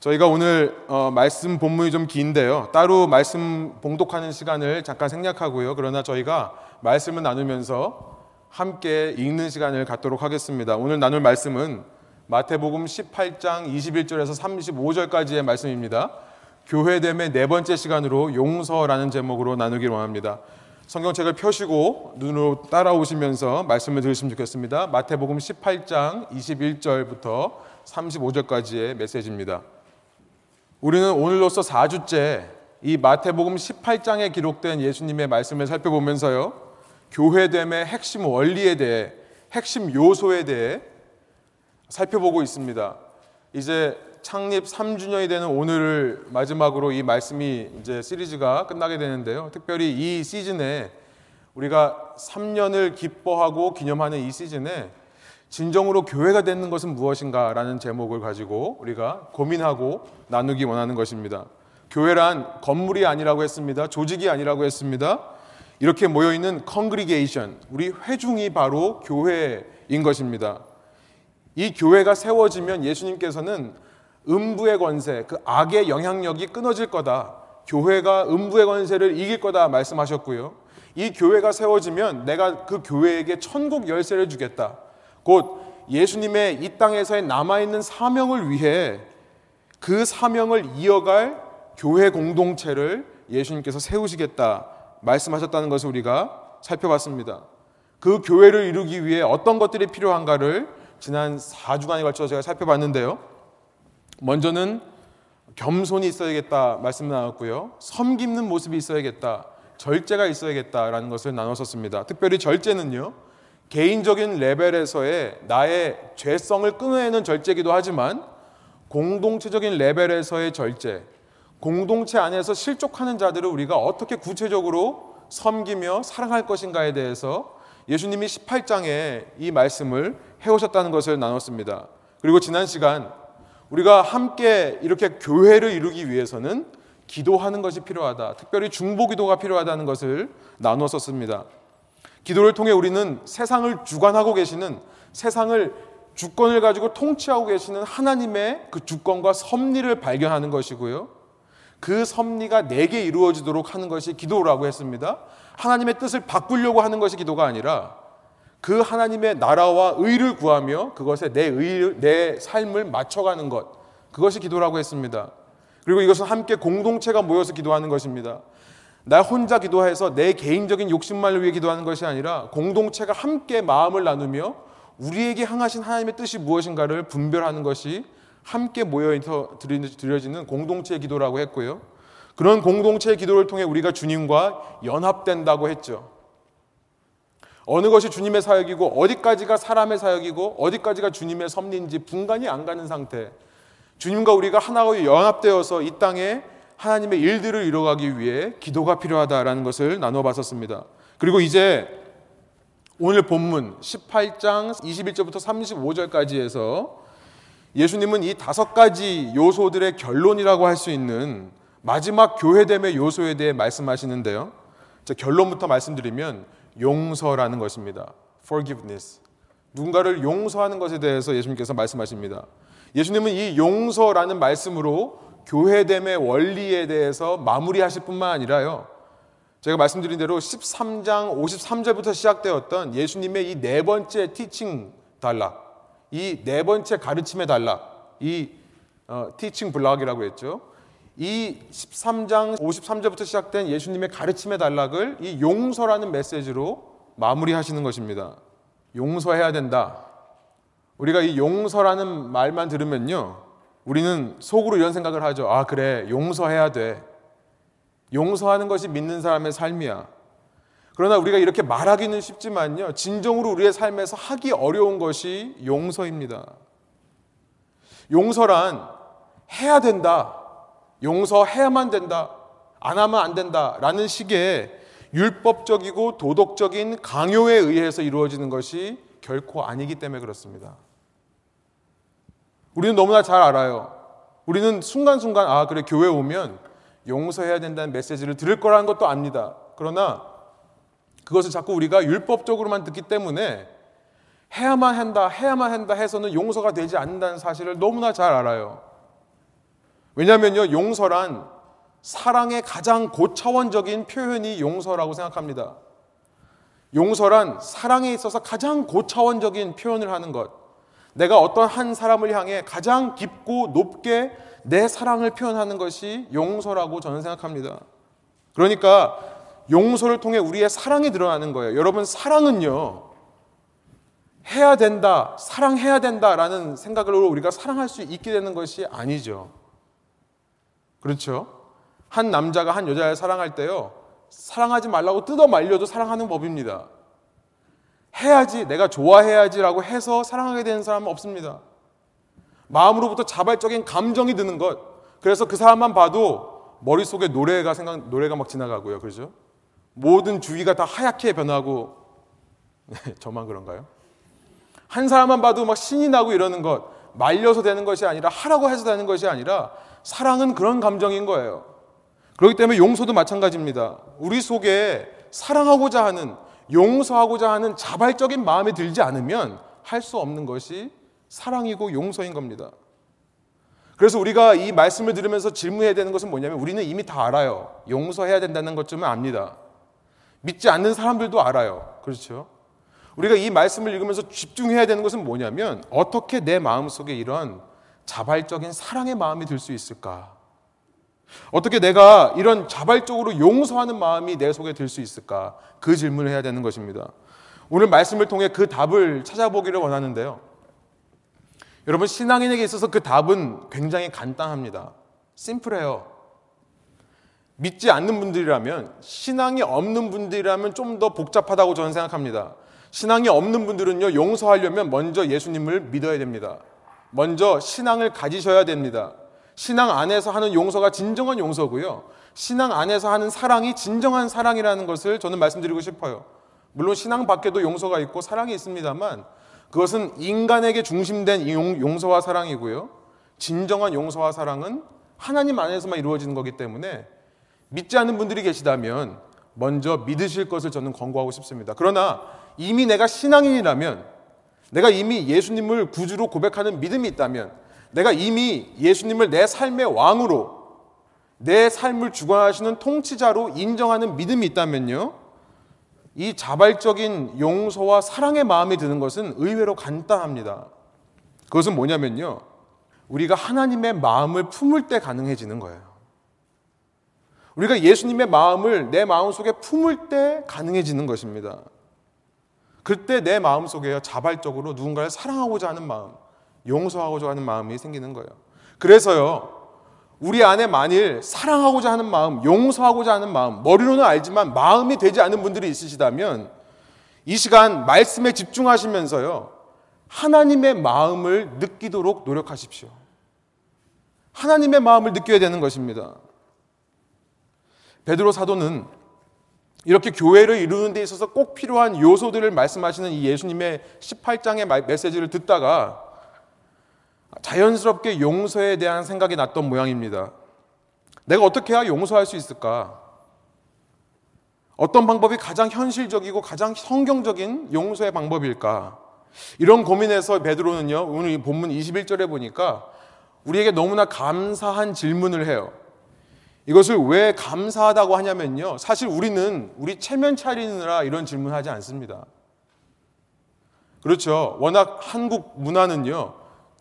저희가 오늘 어, 말씀 본문이 좀 긴데요. 따로 말씀 봉독하는 시간을 잠깐 생략하고요. 그러나 저희가 말씀을 나누면서 함께 읽는 시간을 갖도록 하겠습니다. 오늘 나눌 말씀은 마태복음 18장 21절에서 35절까지의 말씀입니다. 교회됨의 네 번째 시간으로 용서라는 제목으로 나누기를 원합니다. 성경책을 펴시고 눈으로 따라오시면서 말씀을 들으시면 좋겠습니다. 마태복음 18장 21절부터 35절까지의 메시지입니다. 우리는 오늘로서 4주째 이 마태복음 18장에 기록된 예수님의 말씀을 살펴보면서요. 교회됨의 핵심 원리에 대해 핵심 요소에 대해 살펴보고 있습니다. 이제 창립 3주년이 되는 오늘을 마지막으로 이 말씀이 이제 시리즈가 끝나게 되는데요. 특별히 이 시즌에 우리가 3년을 기뻐하고 기념하는 이 시즌에 진정으로 교회가 되는 것은 무엇인가라는 제목을 가지고 우리가 고민하고 나누기 원하는 것입니다. 교회란 건물이 아니라고 했습니다. 조직이 아니라고 했습니다. 이렇게 모여 있는 congregation, 우리 회중이 바로 교회인 것입니다. 이 교회가 세워지면 예수님께서는 음부의 권세, 그 악의 영향력이 끊어질 거다. 교회가 음부의 권세를 이길 거다 말씀하셨고요. 이 교회가 세워지면 내가 그 교회에게 천국 열쇠를 주겠다. 곧 예수님의 이 땅에서의 남아있는 사명을 위해 그 사명을 이어갈 교회 공동체를 예수님께서 세우시겠다 말씀하셨다는 것을 우리가 살펴봤습니다. 그 교회를 이루기 위해 어떤 것들이 필요한가를 지난 4주간에 걸쳐서 제가 살펴봤는데요. 먼저는 겸손이 있어야겠다 말씀 나눴고요. 섬기는 모습이 있어야겠다. 절제가 있어야겠다라는 것을 나눴었습니다. 특별히 절제는요. 개인적인 레벨에서의 나의 죄성을 끊어내는 절제기도 하지만 공동체적인 레벨에서의 절제, 공동체 안에서 실족하는 자들을 우리가 어떻게 구체적으로 섬기며 사랑할 것인가에 대해서 예수님이 18장에 이 말씀을 해오셨다는 것을 나눴습니다. 그리고 지난 시간 우리가 함께 이렇게 교회를 이루기 위해서는 기도하는 것이 필요하다. 특별히 중보 기도가 필요하다는 것을 나누었습니다. 기도를 통해 우리는 세상을 주관하고 계시는 세상을 주권을 가지고 통치하고 계시는 하나님의 그 주권과 섭리를 발견하는 것이고요. 그 섭리가 내게 이루어지도록 하는 것이 기도라고 했습니다. 하나님의 뜻을 바꾸려고 하는 것이 기도가 아니라 그 하나님의 나라와 의를 구하며 그것에 내 의, 내 삶을 맞춰가는 것. 그것이 기도라고 했습니다. 그리고 이것은 함께 공동체가 모여서 기도하는 것입니다. 나 혼자 기도해서 내 개인적인 욕심만을 위해 기도하는 것이 아니라 공동체가 함께 마음을 나누며 우리에게 향하신 하나님의 뜻이 무엇인가를 분별하는 것이 함께 모여서 드려지는 공동체의 기도라고 했고요. 그런 공동체의 기도를 통해 우리가 주님과 연합된다고 했죠. 어느 것이 주님의 사역이고 어디까지가 사람의 사역이고 어디까지가 주님의 섭리인지 분간이 안 가는 상태. 주님과 우리가 하나로 연합되어서 이 땅에 하나님의 일들을 이뤄가기 위해 기도가 필요하다라는 것을 나눠 봤었습니다. 그리고 이제 오늘 본문 18장 21절부터 35절까지에서 예수님은 이 다섯 가지 요소들의 결론이라고 할 수 있는 마지막 교회됨의 요소에 대해 말씀하시는데요. 결론부터 말씀드리면 용서라는 것입니다. forgiveness. 누군가를 용서하는 것에 대해서 예수님께서 말씀하십니다. 예수님은 이 용서라는 말씀으로 교회됨의 원리에 대해서 마무리하실 뿐만 아니라요. 제가 말씀드린 대로 13장 53절부터 시작되었던 예수님의 이 네 번째 티칭 단락, 이 네 번째 가르침의 단락, 이 어, 티칭 블락이라고 했죠. 이 13장 53절부터 시작된 예수님의 가르침의 단락을 이 용서라는 메시지로 마무리하시는 것입니다. 용서해야 된다. 우리가 이 용서라는 말만 들으면요. 우리는 속으로 이런 생각을 하죠. 아, 그래. 용서해야 돼. 용서하는 것이 믿는 사람의 삶이야. 그러나 우리가 이렇게 말하기는 쉽지만요. 진정으로 우리의 삶에서 하기 어려운 것이 용서입니다. 용서란 해야 된다. 용서해야만 된다. 안 하면 안 된다. 라는 식의 율법적이고 도덕적인 강요에 의해서 이루어지는 것이 결코 아니기 때문에 그렇습니다. 우리는 너무나 잘 알아요. 우리는 순간순간 아 그래 교회 오면 용서해야 된다는 메시지를 들을 거라는 것도 압니다. 그러나 그것을 자꾸 우리가 율법적으로만 듣기 때문에 해야만 한다, 해야만 한다 해서는 용서가 되지 않는다는 사실을 너무나 잘 알아요. 왜냐하면요, 용서란 사랑의 가장 고차원적인 표현이 용서라고 생각합니다. 용서란 사랑에 있어서 가장 고차원적인 표현을 하는 것. 내가 어떤 한 사람을 향해 가장 깊고 높게 내 사랑을 표현하는 것이 용서라고 저는 생각합니다. 그러니까 용서를 통해 우리의 사랑이 드러나는 거예요. 여러분, 사랑은요, 해야 된다, 사랑해야 된다라는 생각으로 우리가 사랑할 수 있게 되는 것이 아니죠. 그렇죠? 한 남자가 한 여자를 사랑할 때요, 사랑하지 말라고 뜯어 말려도 사랑하는 법입니다. 해야지, 내가 좋아해야지라고 해서 사랑하게 되는 사람은 없습니다. 마음으로부터 자발적인 감정이 드는 것. 그래서 그 사람만 봐도 머릿속에 노래가 생각, 노래가 막 지나가고요. 그죠? 모든 주위가 다 하얗게 변하고, 네, 저만 그런가요? 한 사람만 봐도 막 신이 나고 이러는 것, 말려서 되는 것이 아니라 하라고 해서 되는 것이 아니라 사랑은 그런 감정인 거예요. 그렇기 때문에 용서도 마찬가지입니다. 우리 속에 사랑하고자 하는, 용서하고자 하는 자발적인 마음이 들지 않으면 할 수 없는 것이 사랑이고 용서인 겁니다. 그래서 우리가 이 말씀을 들으면서 질문해야 되는 것은 뭐냐면 우리는 이미 다 알아요. 용서해야 된다는 것쯤은 압니다. 믿지 않는 사람들도 알아요. 그렇죠? 우리가 이 말씀을 읽으면서 집중해야 되는 것은 뭐냐면 어떻게 내 마음 속에 이런 자발적인 사랑의 마음이 들 수 있을까? 어떻게 내가 이런 자발적으로 용서하는 마음이 내 속에 들 수 있을까? 그 질문을 해야 되는 것입니다. 오늘 말씀을 통해 그 답을 찾아보기를 원하는데요. 여러분, 신앙인에게 있어서 그 답은 굉장히 간단합니다. 심플해요. 믿지 않는 분들이라면, 신앙이 없는 분들이라면 좀 더 복잡하다고 저는 생각합니다. 신앙이 없는 분들은요, 용서하려면 먼저 예수님을 믿어야 됩니다. 먼저 신앙을 가지셔야 됩니다. 신앙 안에서 하는 용서가 진정한 용서고요. 신앙 안에서 하는 사랑이 진정한 사랑이라는 것을 저는 말씀드리고 싶어요. 물론 신앙 밖에도 용서가 있고 사랑이 있습니다만 그것은 인간에게 중심된 용서와 사랑이고요. 진정한 용서와 사랑은 하나님 안에서만 이루어지는 거기 때문에 믿지 않는 분들이 계시다면 먼저 믿으실 것을 저는 권고하고 싶습니다. 그러나 이미 내가 신앙인이라면 내가 이미 예수님을 구주로 고백하는 믿음이 있다면 내가 이미 예수님을 내 삶의 왕으로 내 삶을 주관하시는 통치자로 인정하는 믿음이 있다면요. 이 자발적인 용서와 사랑의 마음이 드는 것은 의외로 간단합니다. 그것은 뭐냐면요. 우리가 하나님의 마음을 품을 때 가능해지는 거예요. 우리가 예수님의 마음을 내 마음 속에 품을 때 가능해지는 것입니다. 그때 내 마음 속에 자발적으로 누군가를 사랑하고자 하는 마음, 용서하고자 하는 마음이 생기는 거예요. 그래서요, 우리 안에 만일 사랑하고자 하는 마음, 용서하고자 하는 마음, 머리로는 알지만 마음이 되지 않은 분들이 있으시다면 이 시간 말씀에 집중하시면서요, 하나님의 마음을 느끼도록 노력하십시오. 하나님의 마음을 느껴야 되는 것입니다. 베드로 사도는 이렇게 교회를 이루는 데 있어서 꼭 필요한 요소들을 말씀하시는 이 예수님의 18장의 메시지를 듣다가 자연스럽게 용서에 대한 생각이 났던 모양입니다. 내가 어떻게 해야 용서할 수 있을까? 어떤 방법이 가장 현실적이고 가장 성경적인 용서의 방법일까? 이런 고민에서 베드로는요, 오늘 이 본문 21절에 보니까 우리에게 너무나 감사한 질문을 해요. 이것을 왜 감사하다고 하냐면요. 사실 우리는 우리 체면 차리느라 이런 질문하지 않습니다. 그렇죠. 워낙 한국 문화는요.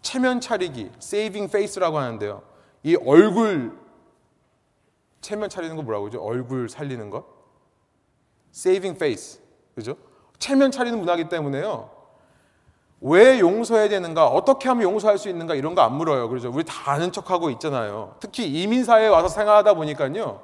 체면 차리기, saving face라고 하는데요. 이 얼굴 체면 차리는 거 뭐라고 그러죠? 얼굴 살리는 것? saving face. 그죠? 체면 차리는 문화이기 때문에요. 왜 용서해야 되는가? 어떻게 하면 용서할 수 있는가? 이런 거 안 물어요. 그렇죠? 우리 다 아는 척하고 있잖아요. 특히 이민사회에 와서 생활하다 보니까요.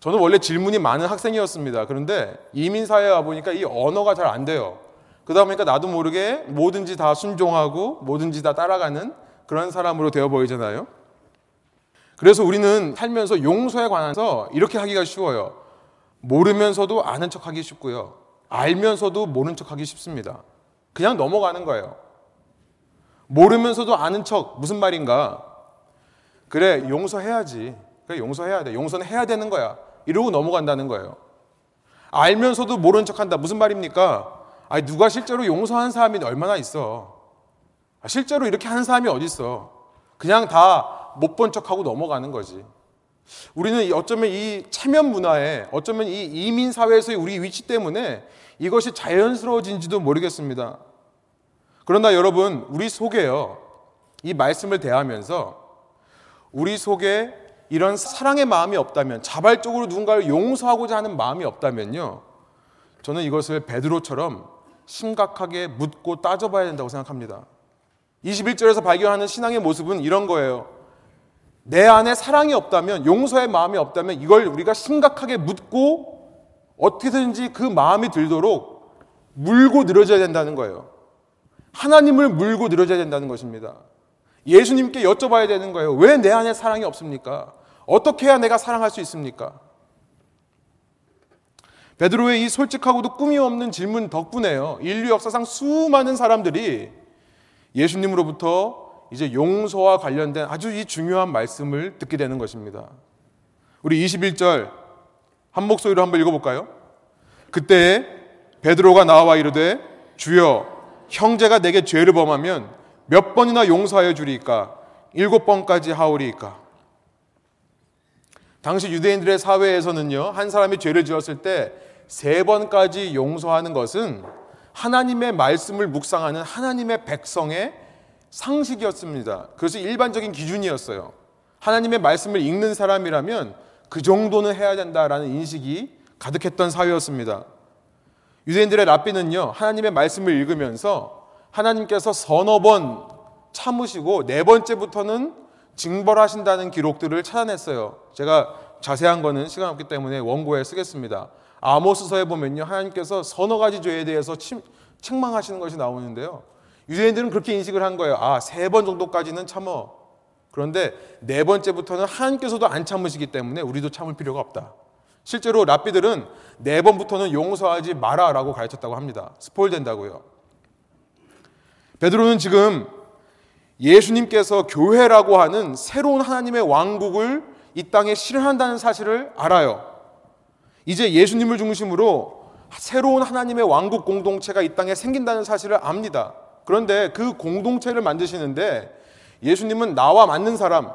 저는 원래 질문이 많은 학생이었습니다. 그런데 이민사회에 와 보니까 이 언어가 잘 안 돼요. 그러다 보니까 나도 모르게 뭐든지 다 순종하고 뭐든지 다 따라가는 그런 사람으로 되어 보이잖아요. 그래서 우리는 살면서 용서에 관해서 이렇게 하기가 쉬워요. 모르면서도 아는 척 하기 쉽고요. 알면서도 모른 척 하기 쉽습니다. 그냥 넘어가는 거예요. 모르면서도 아는 척 무슨 말인가? 그래 용서해야지. 그래 용서해야 돼. 용서는 해야 되는 거야. 이러고 넘어간다는 거예요. 알면서도 모른 척 한다. 무슨 말입니까? 아니 누가 실제로 용서하는 사람이 얼마나 있어? 아, 실제로 이렇게 하는 사람이 어디 있어? 그냥 다 못 본 척하고 넘어가는 거지. 우리는 어쩌면 이 체면 문화에 어쩌면 이 이민 사회에서의 우리 위치 때문에 이것이 자연스러워진지도 모르겠습니다. 그러나 여러분, 우리 속에요. 이 말씀을 대하면서 우리 속에 이런 사랑의 마음이 없다면 자발적으로 누군가를 용서하고자 하는 마음이 없다면요. 저는 이것을 베드로처럼 심각하게 묻고 따져봐야 된다고 생각합니다. 21절에서 발견하는 신앙의 모습은 이런 거예요. 내 안에 사랑이 없다면, 용서의 마음이 없다면 이걸 우리가 심각하게 묻고 어떻게든지 그 마음이 들도록 물고 늘어져야 된다는 거예요. 하나님을 물고 늘어져야 된다는 것입니다. 예수님께 여쭤봐야 되는 거예요. 왜 내 안에 사랑이 없습니까? 어떻게 해야 내가 사랑할 수 있습니까? 베드로의 이 솔직하고도 꿈이 없는 질문 덕분에요. 인류 역사상 수많은 사람들이 예수님으로부터 이제 용서와 관련된 아주 이 중요한 말씀을 듣게 되는 것입니다. 우리 21절 한 목소리로 한번 읽어볼까요? 그때 베드로가 나와 이르되 주여 형제가 내게 죄를 범하면 몇 번이나 용서하여 주리이까 일곱 번까지 하오리이까 당시 유대인들의 사회에서는요 한 사람이 죄를 지었을 때 세 번까지 용서하는 것은 하나님의 말씀을 묵상하는 하나님의 백성의 상식이었습니다. 그것이 일반적인 기준이었어요. 하나님의 말씀을 읽는 사람이라면 그 정도는 해야 된다라는 인식이 가득했던 사회였습니다. 유대인들의 랍비는요, 하나님의 말씀을 읽으면서 하나님께서 서너 번 참으시고 네 번째부터는 징벌하신다는 기록들을 찾아냈어요. 제가 자세한 거는 시간 없기 때문에 원고에 쓰겠습니다. 아모스서에 보면요. 하나님께서 서너 가지 죄에 대해서 침, 책망하시는 것이 나오는데요. 유대인들은 그렇게 인식을 한 거예요. 아, 세 번 정도까지는 참어. 그런데 네 번째부터는 하나님께서도 안 참으시기 때문에 우리도 참을 필요가 없다. 실제로 랍비들은 네 번부터는 용서하지 마라라고 가르쳤다고 합니다. 스포일 된다고요. 베드로는 지금 예수님께서 교회라고 하는 새로운 하나님의 왕국을 이 땅에 실현한다는 사실을 알아요. 이제 예수님을 중심으로 새로운 하나님의 왕국 공동체가 이 땅에 생긴다는 사실을 압니다. 그런데 그 공동체를 만드시는데 예수님은 나와 맞는 사람,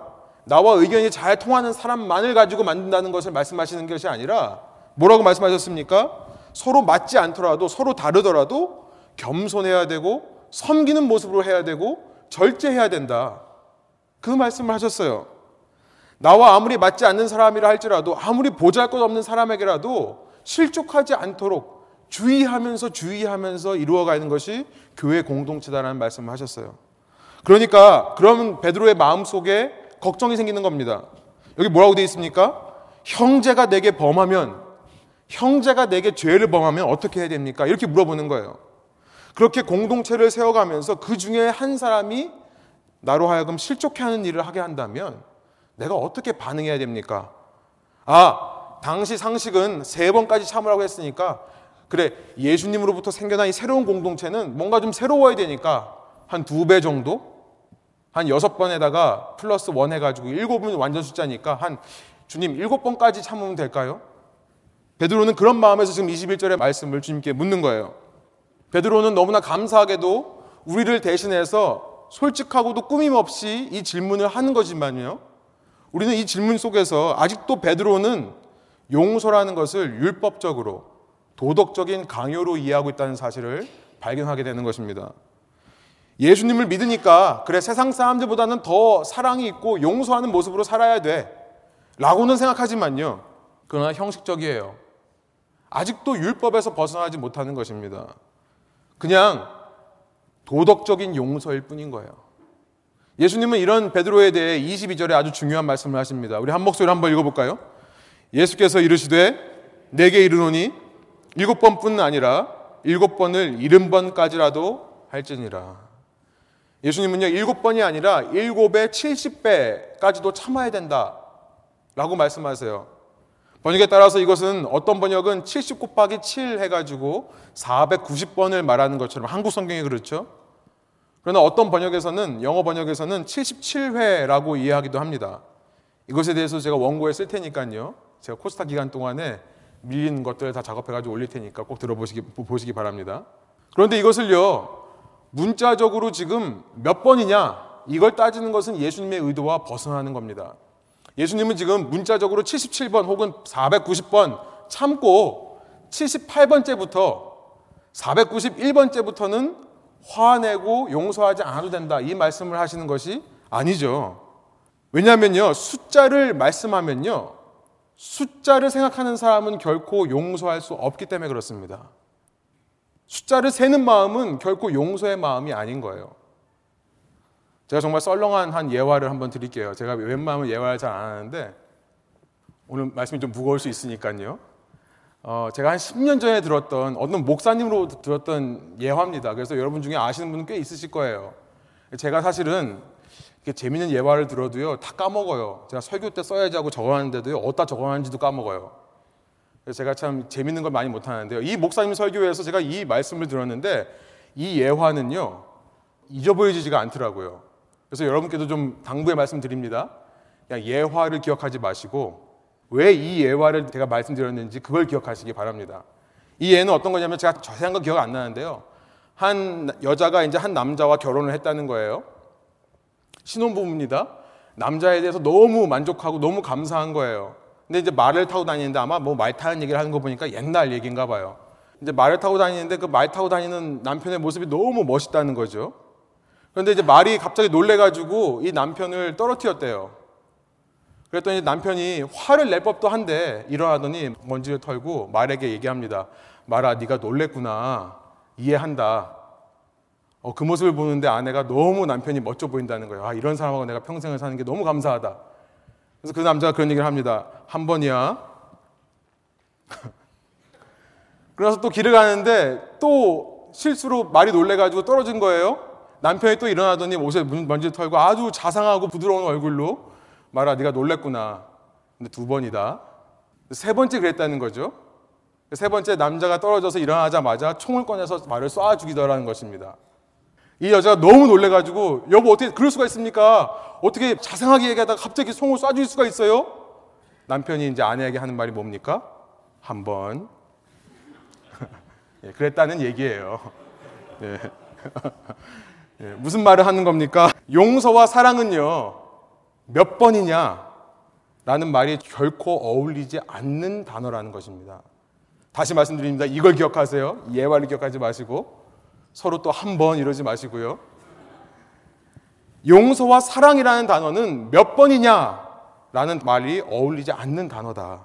나와 의견이 잘 통하는 사람만을 가지고 만든다는 것을 말씀하시는 것이 아니라 뭐라고 말씀하셨습니까? 서로 맞지 않더라도 서로 다르더라도 겸손해야 되고 섬기는 모습으로 해야 되고 절제해야 된다. 그 말씀을 하셨어요. 나와 아무리 맞지 않는 사람이라 할지라도 아무리 보잘 것 없는 사람에게라도 실족하지 않도록 주의하면서 주의하면서 이루어가는 것이 교회 공동체다라는 말씀을 하셨어요. 그러니까 그러면 베드로의 마음 속에 걱정이 생기는 겁니다. 여기 뭐라고 되어 있습니까? 형제가 내게 범하면 형제가 내게 죄를 범하면 어떻게 해야 됩니까? 이렇게 물어보는 거예요. 그렇게 공동체를 세워가면서 그 중에 한 사람이 나로 하여금 실족해 하는 일을 하게 한다면 내가 어떻게 반응해야 됩니까? 아, 당시 상식은 세 번까지 참으라고 했으니까 그래 예수님으로부터 생겨난 이 새로운 공동체는 뭔가 좀 새로워야 되니까 한 두 배 정도 한 여섯 번에다가 플러스 원 해가지고 일곱은 완전 숫자니까 한 주님 일곱 번까지 참으면 될까요? 베드로는 그런 마음에서 지금 21절의 말씀을 주님께 묻는 거예요. 베드로는 너무나 감사하게도 우리를 대신해서 솔직하고도 꾸밈 없이 이 질문을 하는 거지만요. 우리는 이 질문 속에서 아직도 베드로는 용서라는 것을 율법적으로 도덕적인 강요로 이해하고 있다는 사실을 발견하게 되는 것입니다. 예수님을 믿으니까 그래 세상 사람들보다는 더 사랑이 있고 용서하는 모습으로 살아야 돼. 라고는 생각하지만요. 그러나 형식적이에요. 아직도 율법에서 벗어나지 못하는 것입니다. 그냥 도덕적인 용서일 뿐인 거예요. 예수님은 이런 베드로에 대해 22절에 아주 중요한 말씀을 하십니다. 우리 한 목소리 한번 읽어볼까요? 예수께서 이르시되 내게 이르노니 일곱 번뿐 아니라 일곱 번을 일흔 번까지라도 할지니라. 예수님은요 일곱 번이 아니라 일곱에 칠십 배까지도 참아야 된다. 라고 말씀하세요. 번역에 따라서 이것은 어떤 번역은 70 곱하기 7 해가지고 490번을 말하는 것처럼 한국 성경이 그렇죠. 그러나 어떤 번역에서는 영어 번역에서는 77회라고 이해하기도 합니다. 이것에 대해서 제가 원고에 쓸 테니까요. 제가 코스타 기간 동안에 밀린 것들을 다 작업해 가지고 올릴 테니까 꼭 들어보시기 보시기 바랍니다. 그런데 이것을요 문자적으로 지금 몇 번이냐 이걸 따지는 것은 예수님의 의도와 벗어나는 겁니다. 예수님은 지금 문자적으로 77번 혹은 490번 참고 78번째부터 491번째부터는 화내고 용서하지 않아도 된다. 이 말씀을 하시는 것이 아니죠. 왜냐하면요. 숫자를 말씀하면요. 숫자를 생각하는 사람은 결코 용서할 수 없기 때문에 그렇습니다. 숫자를 세는 마음은 결코 용서의 마음이 아닌 거예요. 제가 정말 썰렁한 한 예화를 한번 드릴게요. 제가 웬만하면 예화를 잘 안 하는데 오늘 말씀이 좀 무거울 수 있으니까요. 어, 제가 한 10년 전에 들었던 어떤 목사님으로 들었던 예화입니다. 그래서 여러분 중에 아시는 분은 꽤 있으실 거예요. 제가 사실은 이렇게 재밌는 예화를 들어도요 다 까먹어요. 제가 설교 때 써야지 하고 적어놨는데도요 어디다 적어놨는지도 까먹어요. 그래서 제가 참 재밌는 걸 많이 못하는데요. 이 목사님 설교에서 제가 이 말씀을 들었는데 이 예화는요 잊어버리지가 않더라고요. 그래서 여러분께도 좀 당부의 말씀 드립니다. 그냥 예화를 기억하지 마시고 왜 이 예화를 제가 말씀드렸는지 그걸 기억하시기 바랍니다. 이 예는 어떤 거냐면 제가 자세한 건 기억 안 나는데요. 한 여자가 이제 한 남자와 결혼을 했다는 거예요. 신혼부부입니다. 남자에 대해서 너무 만족하고 너무 감사한 거예요. 근데 이제 말을 타고 다니는데 아마 뭐 말 타는 얘기를 하는 거 보니까 옛날 얘기인가 봐요. 이제 말을 타고 다니는데 그 말 타고 다니는 남편의 모습이 너무 멋있다는 거죠. 그런데 이제 말이 갑자기 놀래가지고 이 남편을 떨어뜨렸대요. 그랬더니 남편이 화를 낼 법도 한데 일어나더니 먼지를 털고 말에게 얘기합니다. 말아, 네가 놀랬구나. 이해한다. 어, 그 모습을 보는데 아내가 너무 남편이 멋져 보인다는 거예요. 아, 이런 사람하고 내가 평생을 사는 게 너무 감사하다. 그래서 그 남자가 그런 얘기를 합니다. 한 번이야. 그래서 또 길을 가는데 또 실수로 말이 놀래가지고 떨어진 거예요. 남편이 또 일어나더니 옷에 먼지 털고 아주 자상하고 부드러운 얼굴로 말아 네가 놀랬구나. 근데 두 번이다. 세 번째 그랬다는 거죠. 세 번째 남자가 떨어져서 일어나자마자 총을 꺼내서 말을 쏴 죽이더라는 것입니다. 이 여자가 너무 놀래가지고 여보 어떻게 그럴 수가 있습니까? 어떻게 자상하게 얘기하다가 갑자기 총을 쏴 죽일 수가 있어요? 남편이 이제 아내에게 하는 말이 뭡니까? 한 번. 예, 그랬다는 얘기예요. 예. 예, 무슨 말을 하는 겁니까? 용서와 사랑은요, 몇 번이냐? 라는 말이 결코 어울리지 않는 단어라는 것입니다. 다시 말씀드립니다. 이걸 기억하세요. 예화를 기억하지 마시고, 서로 또 한 번 이러지 마시고요. 용서와 사랑이라는 단어는 몇 번이냐? 라는 말이 어울리지 않는 단어다.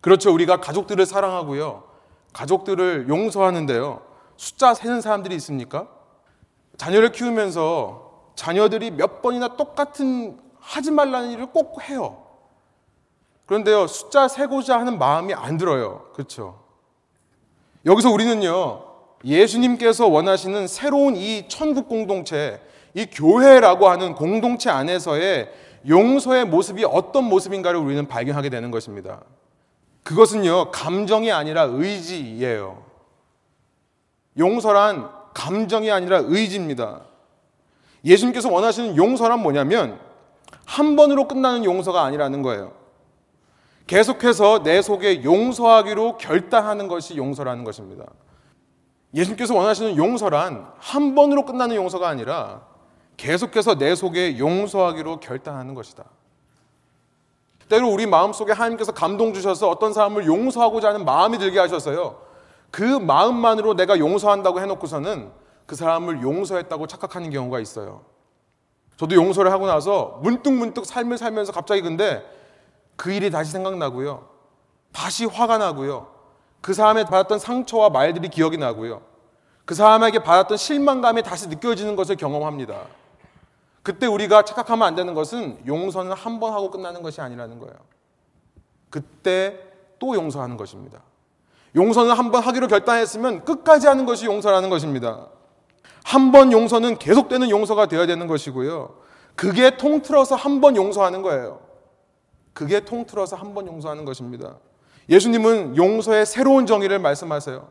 그렇죠. 우리가 가족들을 사랑하고요. 가족들을 용서하는데요. 숫자 세는 사람들이 있습니까? 자녀를 키우면서 자녀들이 몇 번이나 똑같은 하지 말라는 일을 꼭 해요. 그런데요, 숫자 세고자 하는 마음이 안 들어요. 그렇죠? 여기서 우리는요, 예수님께서 원하시는 새로운 이 천국 공동체, 이 교회라고 하는 공동체 안에서의 용서의 모습이 어떤 모습인가를 우리는 발견하게 되는 것입니다. 그것은요, 감정이 아니라 의지예요. 용서란 감정이 아니라 의지입니다. 예수님께서 원하시는 용서란 뭐냐면 한 번으로 끝나는 용서가 아니라는 거예요. 계속해서 내 속에 용서하기로 결단하는 것이 용서라는 것입니다. 예수님께서 원하시는 용서란 한 번으로 끝나는 용서가 아니라 계속해서 내 속에 용서하기로 결단하는 것이다. 때로 우리 마음속에 하나님께서 감동 주셔서 어떤 사람을 용서하고자 하는 마음이 들게 하셨어요. 그 마음만으로 내가 용서한다고 해놓고서는 그 사람을 용서했다고 착각하는 경우가 있어요. 저도 용서를 하고 나서 문득 문득 삶을 살면서 갑자기 근데 그 일이 다시 생각나고요. 다시 화가 나고요. 그 사람의 받았던 상처와 말들이 기억이 나고요. 그 사람에게 받았던 실망감이 다시 느껴지는 것을 경험합니다. 그때 우리가 착각하면 안 되는 것은 용서는 한 번 하고 끝나는 것이 아니라는 거예요. 그때 또 용서하는 것입니다. 용서는 한 번 하기로 결단했으면 끝까지 하는 것이 용서라는 것입니다. 한 번 용서는 계속되는 용서가 되어야 되는 것이고요. 그게 통틀어서 한 번 용서하는 거예요. 그게 통틀어서 한 번 용서하는 것입니다. 예수님은 용서의 새로운 정의를 말씀하세요.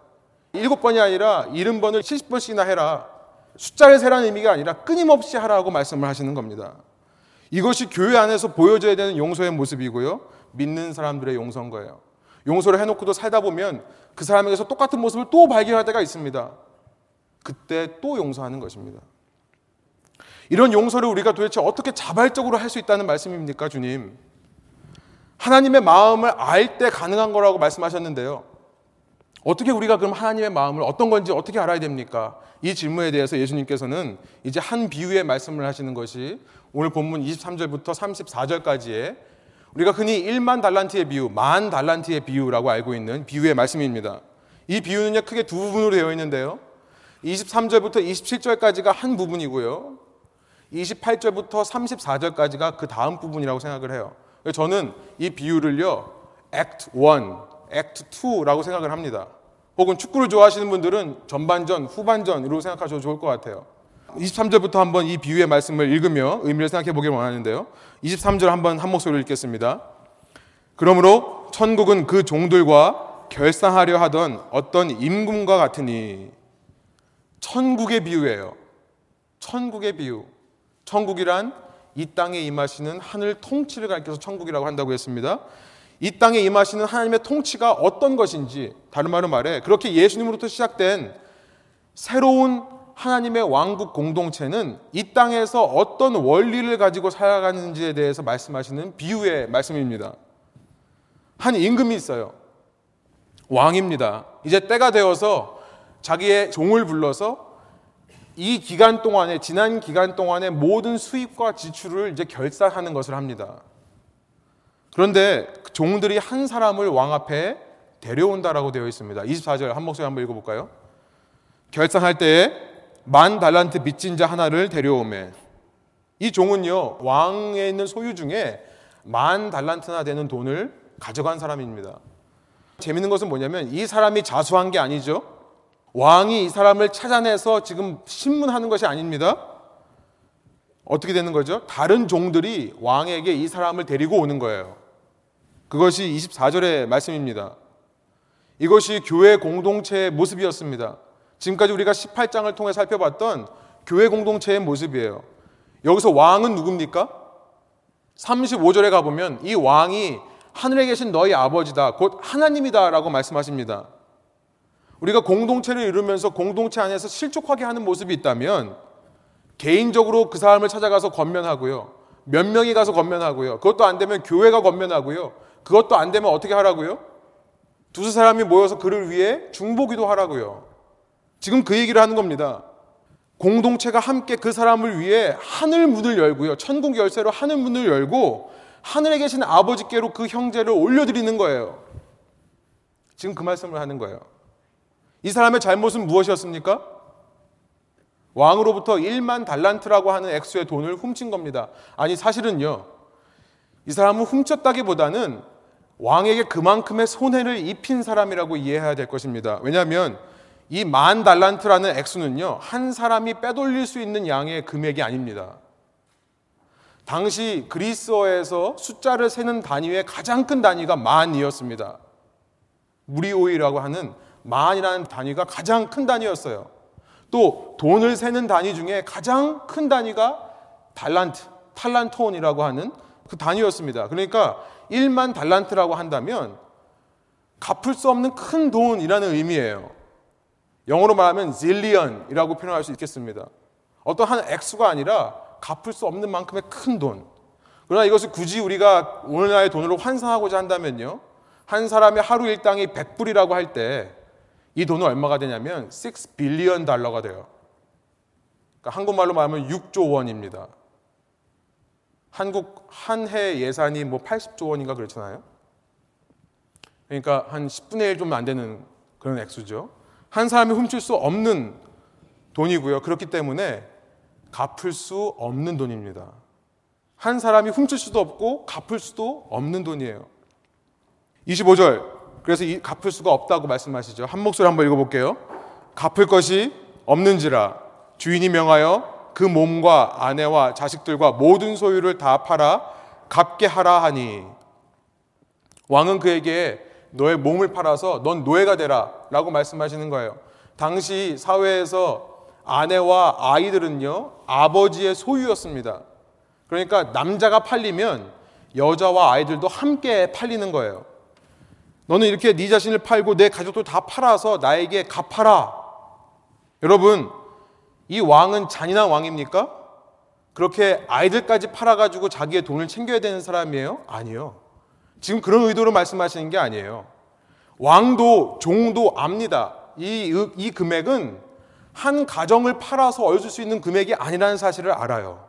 일곱 번이 아니라 일흔 번을 칠십 번씩이나 해라. 숫자를 세라는 의미가 아니라 끊임없이 하라고 말씀을 하시는 겁니다. 이것이 교회 안에서 보여져야 되는 용서의 모습이고요. 믿는 사람들의 용서인 거예요. 용서를 해놓고도 살다 보면 그 사람에게서 똑같은 모습을 또 발견할 때가 있습니다. 그때 또 용서하는 것입니다. 이런 용서를 우리가 도대체 어떻게 자발적으로 할 수 있다는 말씀입니까, 주님? 하나님의 마음을 알 때 가능한 거라고 말씀하셨는데요. 어떻게 우리가 그럼 하나님의 마음을 어떤 건지 어떻게 알아야 됩니까? 이 질문에 대해서 예수님께서는 이제 한 비유의 말씀을 하시는 것이 오늘 본문 23절부터 34절까지의 우리가 흔히 1만 달란트의 비유, 만 달란트의 비유라고 알고 있는 비유의 말씀입니다. 이 비유는요, 크게 두 부분으로 되어 있는데요. 23절부터 27절까지가 한 부분이고요. 28절부터 34절까지가 그 다음 부분이라고 생각을 해요. 저는 이 비유를요, Act 1, Act 2라고 생각을 합니다. 혹은 축구를 좋아하시는 분들은 전반전, 후반전으로 생각하셔도 좋을 것 같아요. 23절부터 한번 이 비유의 말씀을 읽으며 의미를 생각해 보길 원하는데요. 23절 한번 한 목소리로 읽겠습니다. 그러므로 천국은 그 종들과 결상하려 하던 어떤 임금과 같으니 천국의 비유예요. 천국의 비유. 천국이란 이 땅에 임하시는 하늘 통치를 가리켜서 천국이라고 한다고 했습니다. 이 땅에 임하시는 하나님의 통치가 어떤 것인지 다른 말로 말해 그렇게 예수님으로부터 시작된 새로운 하나님의 왕국 공동체는 이 땅에서 어떤 원리를 가지고 살아가는지에 대해서 말씀하시는 비유의 말씀입니다. 한 임금이 있어요. 왕입니다. 이제 때가 되어서 자기의 종을 불러서 이 기간 동안에 지난 기간 동안에 모든 수입과 지출을 이제 결산하는 것을 합니다. 그런데 그 종들이 한 사람을 왕 앞에 데려온다라고 되어 있습니다. 24절 한 목소리 한번 읽어볼까요? 결산할 때에 만 달란트 빚진 자 하나를 데려오매 이 종은요 왕에 있는 소유 중에 만 달란트나 되는 돈을 가져간 사람입니다. 재밌는 것은 뭐냐면 이 사람이 자수한 게 아니죠. 왕이 이 사람을 찾아내서 지금 신문하는 것이 아닙니다. 어떻게 되는 거죠? 다른 종들이 왕에게 이 사람을 데리고 오는 거예요. 그것이 24절의 말씀입니다. 이것이 교회 공동체의 모습이었습니다. 지금까지 우리가 18장을 통해 살펴봤던 교회 공동체의 모습이에요. 여기서 왕은 누굽니까? 35절에 가보면 이 왕이 하늘에 계신 너희 아버지다. 곧 하나님이다 라고 말씀하십니다. 우리가 공동체를 이루면서 공동체 안에서 실족하게 하는 모습이 있다면 개인적으로 그 사람을 찾아가서 건면하고요. 몇 명이 가서 건면하고요. 그것도 안 되면 교회가 건면하고요. 그것도 안 되면 어떻게 하라고요? 두세 사람이 모여서 그를 위해 중보기도 하라고요. 지금 그 얘기를 하는 겁니다. 공동체가 함께 그 사람을 위해 하늘 문을 열고요. 천국 열쇠로 하늘 문을 열고 하늘에 계신 아버지께로 그 형제를 올려드리는 거예요. 지금 그 말씀을 하는 거예요. 이 사람의 잘못은 무엇이었습니까? 왕으로부터 1만 달란트라고 하는 액수의 돈을 훔친 겁니다. 아니, 사실은요, 이 사람은 훔쳤다기보다는 왕에게 그만큼의 손해를 입힌 사람이라고 이해해야 될 것입니다. 왜냐하면 이 만 달란트라는 액수는요, 한 사람이 빼돌릴 수 있는 양의 금액이 아닙니다. 당시 그리스어에서 숫자를 세는 단위의 가장 큰 단위가 만이었습니다. 무리오이라고 하는 만이라는 단위가 가장 큰 단위였어요. 또 돈을 세는 단위 중에 가장 큰 단위가 달란트, 탈란톤이라고 하는 그 단위였습니다. 그러니까 1만 달란트라고 한다면 갚을 수 없는 큰 돈이라는 의미예요. 영어로 말하면 zillion이라고 표현할 수 있겠습니다. 어떤 한 액수가 아니라 갚을 수 없는 만큼의 큰 돈. 그러나 이것을 굳이 우리가 오늘날의 돈으로 환산하고자 한다면요. 한 사람의 하루 일당이 100불이라고 할 때 이 돈은 얼마가 되냐면 6 빌리언 달러가 돼요. 그러니까 한국말로 말하면 6조 원입니다. 한국 한 해 예산이 뭐 80조 원인가 그렇잖아요. 그러니까 한 10분의 1 좀 안 되는 그런 액수죠. 한 사람이 훔칠 수 없는 돈이고요. 그렇기 때문에 갚을 수 없는 돈입니다. 한 사람이 훔칠 수도 없고 갚을 수도 없는 돈이에요. 25절 그래서 이 갚을 수가 없다고 말씀하시죠. 한 목소리 한번 읽어볼게요. 갚을 것이 없는지라 주인이 명하여 그 몸과 아내와 자식들과 모든 소유를 다 팔아 갚게 하라 하니 왕은 그에게 너의 몸을 팔아서 넌 노예가 되라 라고 말씀하시는 거예요. 당시 사회에서 아내와 아이들은요, 아버지의 소유였습니다. 그러니까 남자가 팔리면 여자와 아이들도 함께 팔리는 거예요. 너는 이렇게 네 자신을 팔고 내 가족도 다 팔아서 나에게 갚아라. 여러분, 이 왕은 잔인한 왕입니까? 그렇게 아이들까지 팔아가지고 자기의 돈을 챙겨야 되는 사람이에요? 아니요. 지금 그런 의도로 말씀하시는 게 아니에요. 왕도 종도 압니다. 이, 이 금액은 한 가정을 팔아서 얻을 수 있는 금액이 아니라는 사실을 알아요.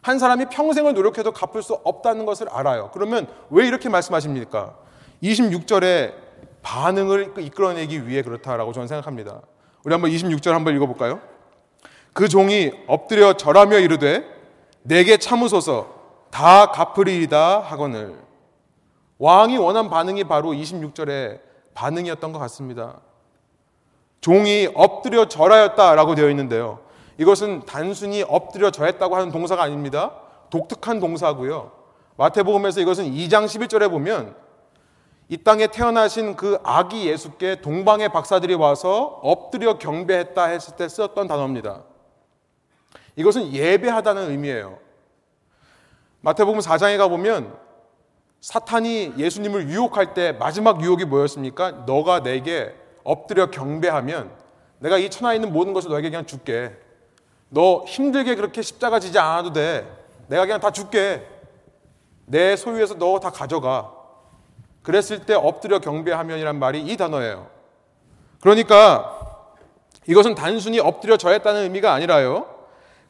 한 사람이 평생을 노력해도 갚을 수 없다는 것을 알아요. 그러면 왜 이렇게 말씀하십니까? 26절에 반응을 이끌어내기 위해 그렇다라고 저는 생각합니다. 우리 한번 26절 한번 읽어볼까요? 그 종이 엎드려 절하며 이르되 내게 참으소서 다 갚으리이다 하거늘 왕이 원한 반응이 바로 26절의 반응이었던 것 같습니다. 종이 엎드려 절하였다라고 되어 있는데요. 이것은 단순히 엎드려 절했다고 하는 동사가 아닙니다. 독특한 동사고요. 마태복음에서 이것은 2장 11절에 보면 이 땅에 태어나신 그 아기 예수께 동방의 박사들이 와서 엎드려 경배했다 했을 때 쓰였던 단어입니다. 이것은 예배하다는 의미예요. 마태복음 4장에 가보면 사탄이 예수님을 유혹할 때 마지막 유혹이 뭐였습니까? 너가 내게 엎드려 경배하면 내가 이 천하에 있는 모든 것을 너에게 그냥 줄게. 너 힘들게 그렇게 십자가 지지 않아도 돼. 내가 그냥 다 줄게. 내 소유에서 너 다 가져가. 그랬을 때 엎드려 경배하면이란 말이 이 단어예요. 그러니까 이것은 단순히 엎드려 저했다는 의미가 아니라요.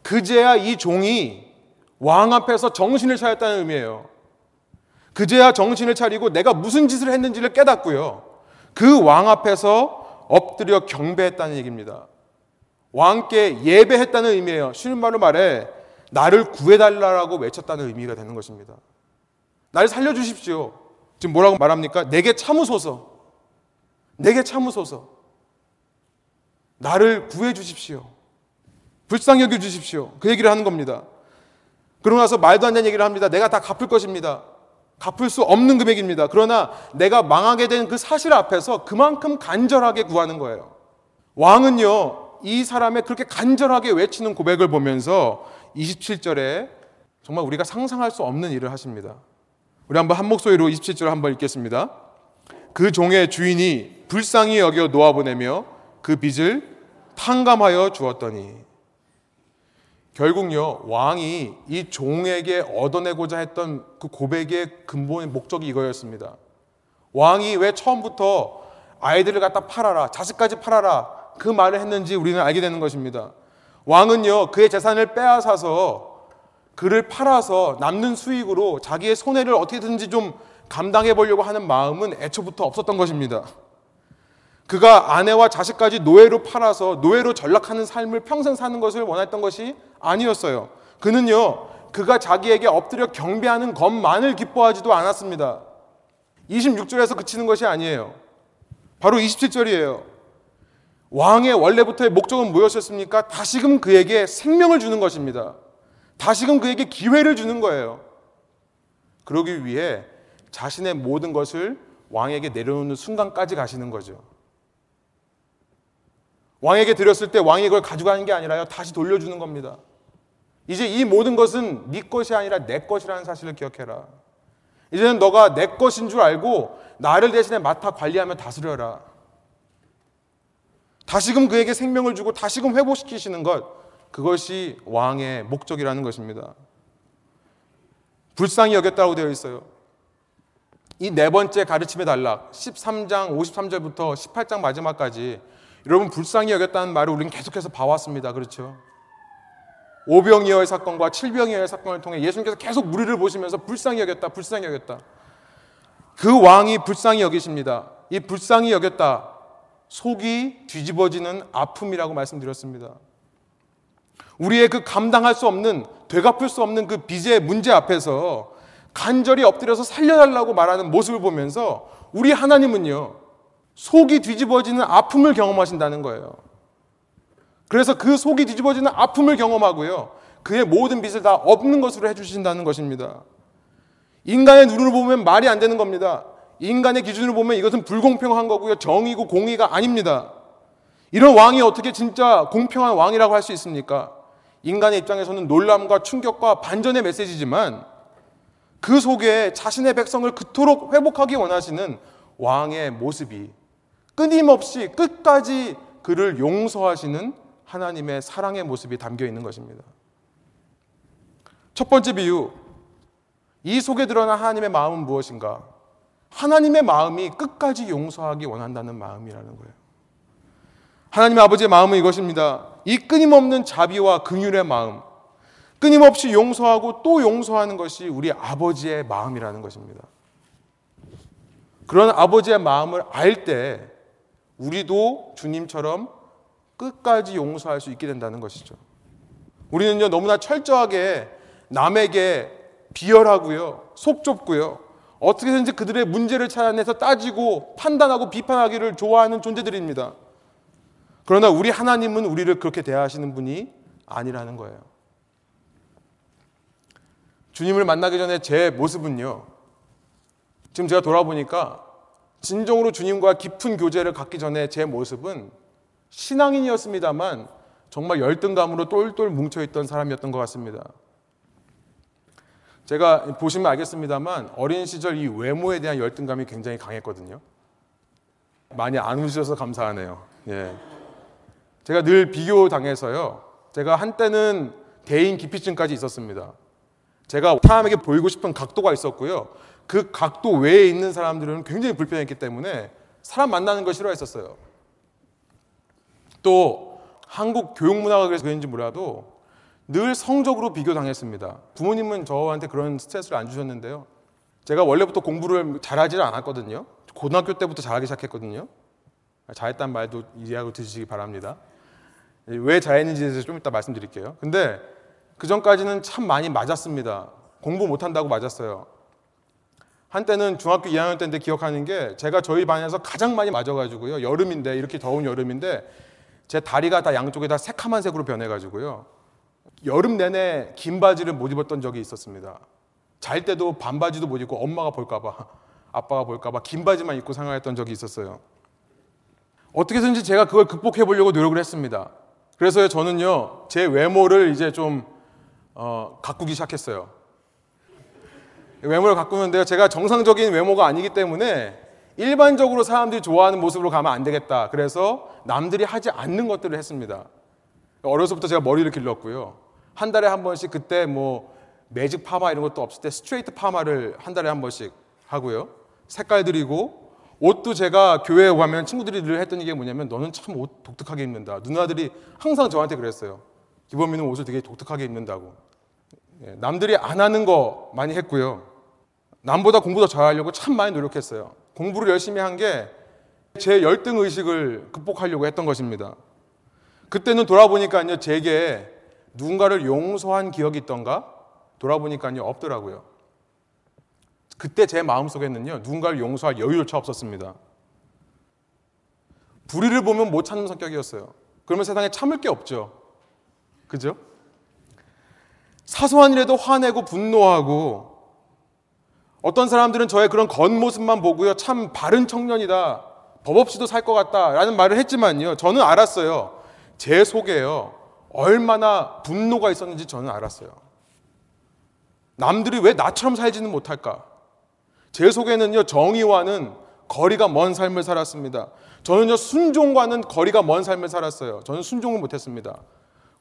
그제야 이 종이 왕 앞에서 정신을 차렸다는 의미예요. 그제야 정신을 차리고 내가 무슨 짓을 했는지를 깨닫고요. 그 왕 앞에서 엎드려 경배했다는 얘기입니다. 왕께 예배했다는 의미예요. 쉬는 말로 말해 나를 구해달라고 외쳤다는 의미가 되는 것입니다. 나를 살려주십시오. 지금 뭐라고 말합니까? 내게 참으소서. 내게 참으소서. 나를 구해 주십시오. 불쌍히 여겨 주십시오. 그 얘기를 하는 겁니다. 그러고 나서 말도 안 되는 얘기를 합니다. 내가 다 갚을 것입니다. 갚을 수 없는 금액입니다. 그러나 내가 망하게 된 그 사실 앞에서 그만큼 간절하게 구하는 거예요. 왕은요, 이 사람의 그렇게 간절하게 외치는 고백을 보면서 27절에 정말 우리가 상상할 수 없는 일을 하십니다. 우리 한번 한 목소리로 27절 한번 읽겠습니다. 그 종의 주인이 불쌍히 여겨 놓아보내며 그 빚을 탕감하여 주었더니 결국요, 왕이 이 종에게 얻어내고자 했던 그 고백의 근본의 목적이 이거였습니다. 왕이 왜 처음부터 아이들을 갖다 팔아라, 자식까지 팔아라, 그 말을 했는지 우리는 알게 되는 것입니다. 왕은요, 그의 재산을 빼앗아서 그를 팔아서 남는 수익으로 자기의 손해를 어떻게든지 좀 감당해 보려고 하는 마음은 애초부터 없었던 것입니다. 그가 아내와 자식까지 노예로 팔아서 노예로 전락하는 삶을 평생 사는 것을 원했던 것이 아니었어요. 그는요, 그가 자기에게 엎드려 경배하는 것만을 기뻐하지도 않았습니다. 26절에서 그치는 것이 아니에요. 바로 27절이에요. 왕의 원래부터의 목적은 무엇이었습니까? 다시금 그에게 생명을 주는 것입니다. 다시금 그에게 기회를 주는 거예요. 그러기 위해 자신의 모든 것을 왕에게 내려놓는 순간까지 가시는 거죠. 왕에게 드렸을 때 왕이 그걸 가져가는 게 아니라요. 다시 돌려주는 겁니다. 이제 이 모든 것은 네 것이 아니라 내 것이라는 사실을 기억해라. 이제는 너가 내 것인 줄 알고 나를 대신에 맡아 관리하며 다스려라. 다시금 그에게 생명을 주고 다시금 회복시키시는 것. 그것이 왕의 목적이라는 것입니다. 불쌍히 여겼다고 되어 있어요. 이 네 번째 가르침의 단락, 13장 53절부터 18장 마지막까지 여러분 불쌍히 여겼다는 말을 우리는 계속해서 봐왔습니다. 그렇죠? 오병이어의 사건과 칠병이어의 사건을 통해 예수님께서 계속 무리를 보시면서 불쌍히 여겼다, 불쌍히 여겼다. 그 왕이 불쌍히 여기십니다. 이 불쌍히 여겼다. 속이 뒤집어지는 아픔이라고 말씀드렸습니다. 우리의 그 감당할 수 없는, 되갚을 수 없는 그 빚의 문제 앞에서 간절히 엎드려서 살려달라고 말하는 모습을 보면서 우리 하나님은요, 속이 뒤집어지는 아픔을 경험하신다는 거예요. 그래서 그 속이 뒤집어지는 아픔을 경험하고요. 그의 모든 빚을 다 없는 것으로 해주신다는 것입니다. 인간의 눈으로 보면 말이 안 되는 겁니다. 인간의 기준으로 보면 이것은 불공평한 거고요. 정의고 공의가 아닙니다. 이런 왕이 어떻게 진짜 공평한 왕이라고 할 수 있습니까? 인간의 입장에서는 놀람과 충격과 반전의 메시지지만 그 속에 자신의 백성을 그토록 회복하기 원하시는 왕의 모습이 끊임없이 끝까지 그를 용서하시는 하나님의 사랑의 모습이 담겨 있는 것입니다. 첫 번째 비유. 이 속에 드러난 하나님의 마음은 무엇인가? 하나님의 마음이 끝까지 용서하기 원한다는 마음이라는 거예요. 하나님 아버지의 마음은 이것입니다. 이 끊임없는 자비와 긍휼의 마음, 끊임없이 용서하고 또 용서하는 것이 우리 아버지의 마음이라는 것입니다. 그런 아버지의 마음을 알 때 우리도 주님처럼 끝까지 용서할 수 있게 된다는 것이죠. 우리는요, 너무나 철저하게 남에게 비열하고요, 속 좁고요, 어떻게든지 그들의 문제를 찾아내서 따지고 판단하고 비판하기를 좋아하는 존재들입니다. 그러나 우리 하나님은 우리를 그렇게 대하시는 분이 아니라는 거예요. 주님을 만나기 전에 제 모습은요, 지금 제가 돌아보니까 진정으로 주님과 깊은 교제를 갖기 전에 제 모습은 신앙인이었습니다만 정말 열등감으로 똘똘 뭉쳐있던 사람이었던 것 같습니다. 제가 보시면 알겠습니다만 어린 시절 이 외모에 대한 열등감이 굉장히 강했거든요. 많이 안 웃으셔서 감사하네요. 예. 제가 늘 비교 당해서요. 제가 한때는 대인 기피증까지 있었습니다. 제가 사람에게 보이고 싶은 각도가 있었고요. 그 각도 외에 있는 사람들은 굉장히 불편했기 때문에 사람 만나는 걸 싫어했었어요. 또 한국 교육 문화가 그래서 그런지 몰라도 늘 성적으로 비교당했습니다. 부모님은 저한테 그런 스트레스를 안 주셨는데요. 제가 원래부터 공부를 잘하지 않았거든요. 고등학교 때부터 잘하기 시작했거든요. 잘했단 말도 이해하고 드시기 바랍니다. 왜 잘했는지에 대해서 좀 이따 말씀드릴게요. 근데 그 전까지는 참 많이 맞았습니다. 공부 못한다고 맞았어요. 한때는 중학교 2학년 때인데 기억하는 게 제가 저희 반에서 가장 많이 맞아가지고요. 여름인데 이렇게 더운 여름인데 제 다리가 다 양쪽에 다 새카만 색으로 변해가지고요. 여름 내내 긴 바지를 못 입었던 적이 있었습니다. 잘 때도 반바지도 못 입고 엄마가 볼까봐, 아빠가 볼까봐 긴 바지만 입고 생활했던 적이 있었어요. 어떻게든지 제가 그걸 극복해 보려고 노력을 했습니다. 그래서 저는요, 제 외모를 이제 좀, 어, 가꾸기 시작했어요. 외모를 가꾸는데요, 제가 정상적인 외모가 아니기 때문에 일반적으로 사람들이 좋아하는 모습으로 가면 안 되겠다. 그래서 남들이 하지 않는 것들을 했습니다. 어려서부터 제가 머리를 길렀고요. 한 달에 한 번씩 그때 뭐 매직 파마 이런 것도 없을 때 스트레이트 파마를 한 달에 한 번씩 하고요. 색깔 들이고 옷도 제가 교회에 가면 친구들이 늘 했던 게 뭐냐면 너는 참 옷 독특하게 입는다. 누나들이 항상 저한테 그랬어요. 기범이는 옷을 되게 독특하게 입는다고. 예, 남들이 안 하는 거 많이 했고요. 남보다 공부 더 잘하려고 참 많이 노력했어요. 공부를 열심히 한 게 제 열등 의식을 극복하려고 했던 것입니다. 그때는 돌아보니까요, 제게 누군가를 용서한 기억이 있던가? 돌아보니까요, 없더라고요. 그때 제 마음속에는요, 누군가를 용서할 여유조차 없었습니다. 불의를 보면 못 참는 성격이었어요. 그러면 세상에 참을 게 없죠. 그죠? 사소한 일에도 화내고 분노하고 어떤 사람들은 저의 그런 겉모습만 보고요. 참 바른 청년이다. 법 없이도 살 것 같다. 라는 말을 했지만요. 저는 알았어요. 제 속에요. 얼마나 분노가 있었는지 저는 알았어요. 남들이 왜 나처럼 살지는 못할까? 제 속에는요, 정의와는 거리가 먼 삶을 살았습니다. 저는요, 순종과는 거리가 먼 삶을 살았어요. 저는 순종을 못했습니다.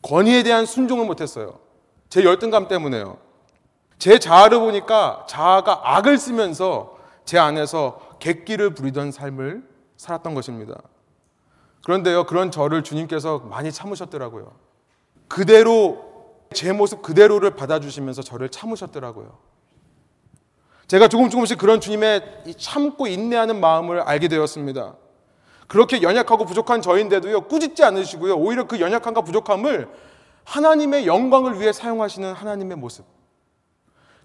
권위에 대한 순종을 못했어요. 제 열등감 때문에요. 제 자아를 보니까 자아가 악을 쓰면서 제 안에서 객기를 부리던 삶을 살았던 것입니다. 그런데요, 그런 저를 주님께서 많이 참으셨더라고요. 그대로, 제 모습 그대로를 받아주시면서 저를 참으셨더라고요. 제가 조금 조금씩 그런 주님의 참고 인내하는 마음을 알게 되었습니다. 그렇게 연약하고 부족한 저인데도요, 꾸짖지 않으시고요, 오히려 그 연약함과 부족함을 하나님의 영광을 위해 사용하시는 하나님의 모습.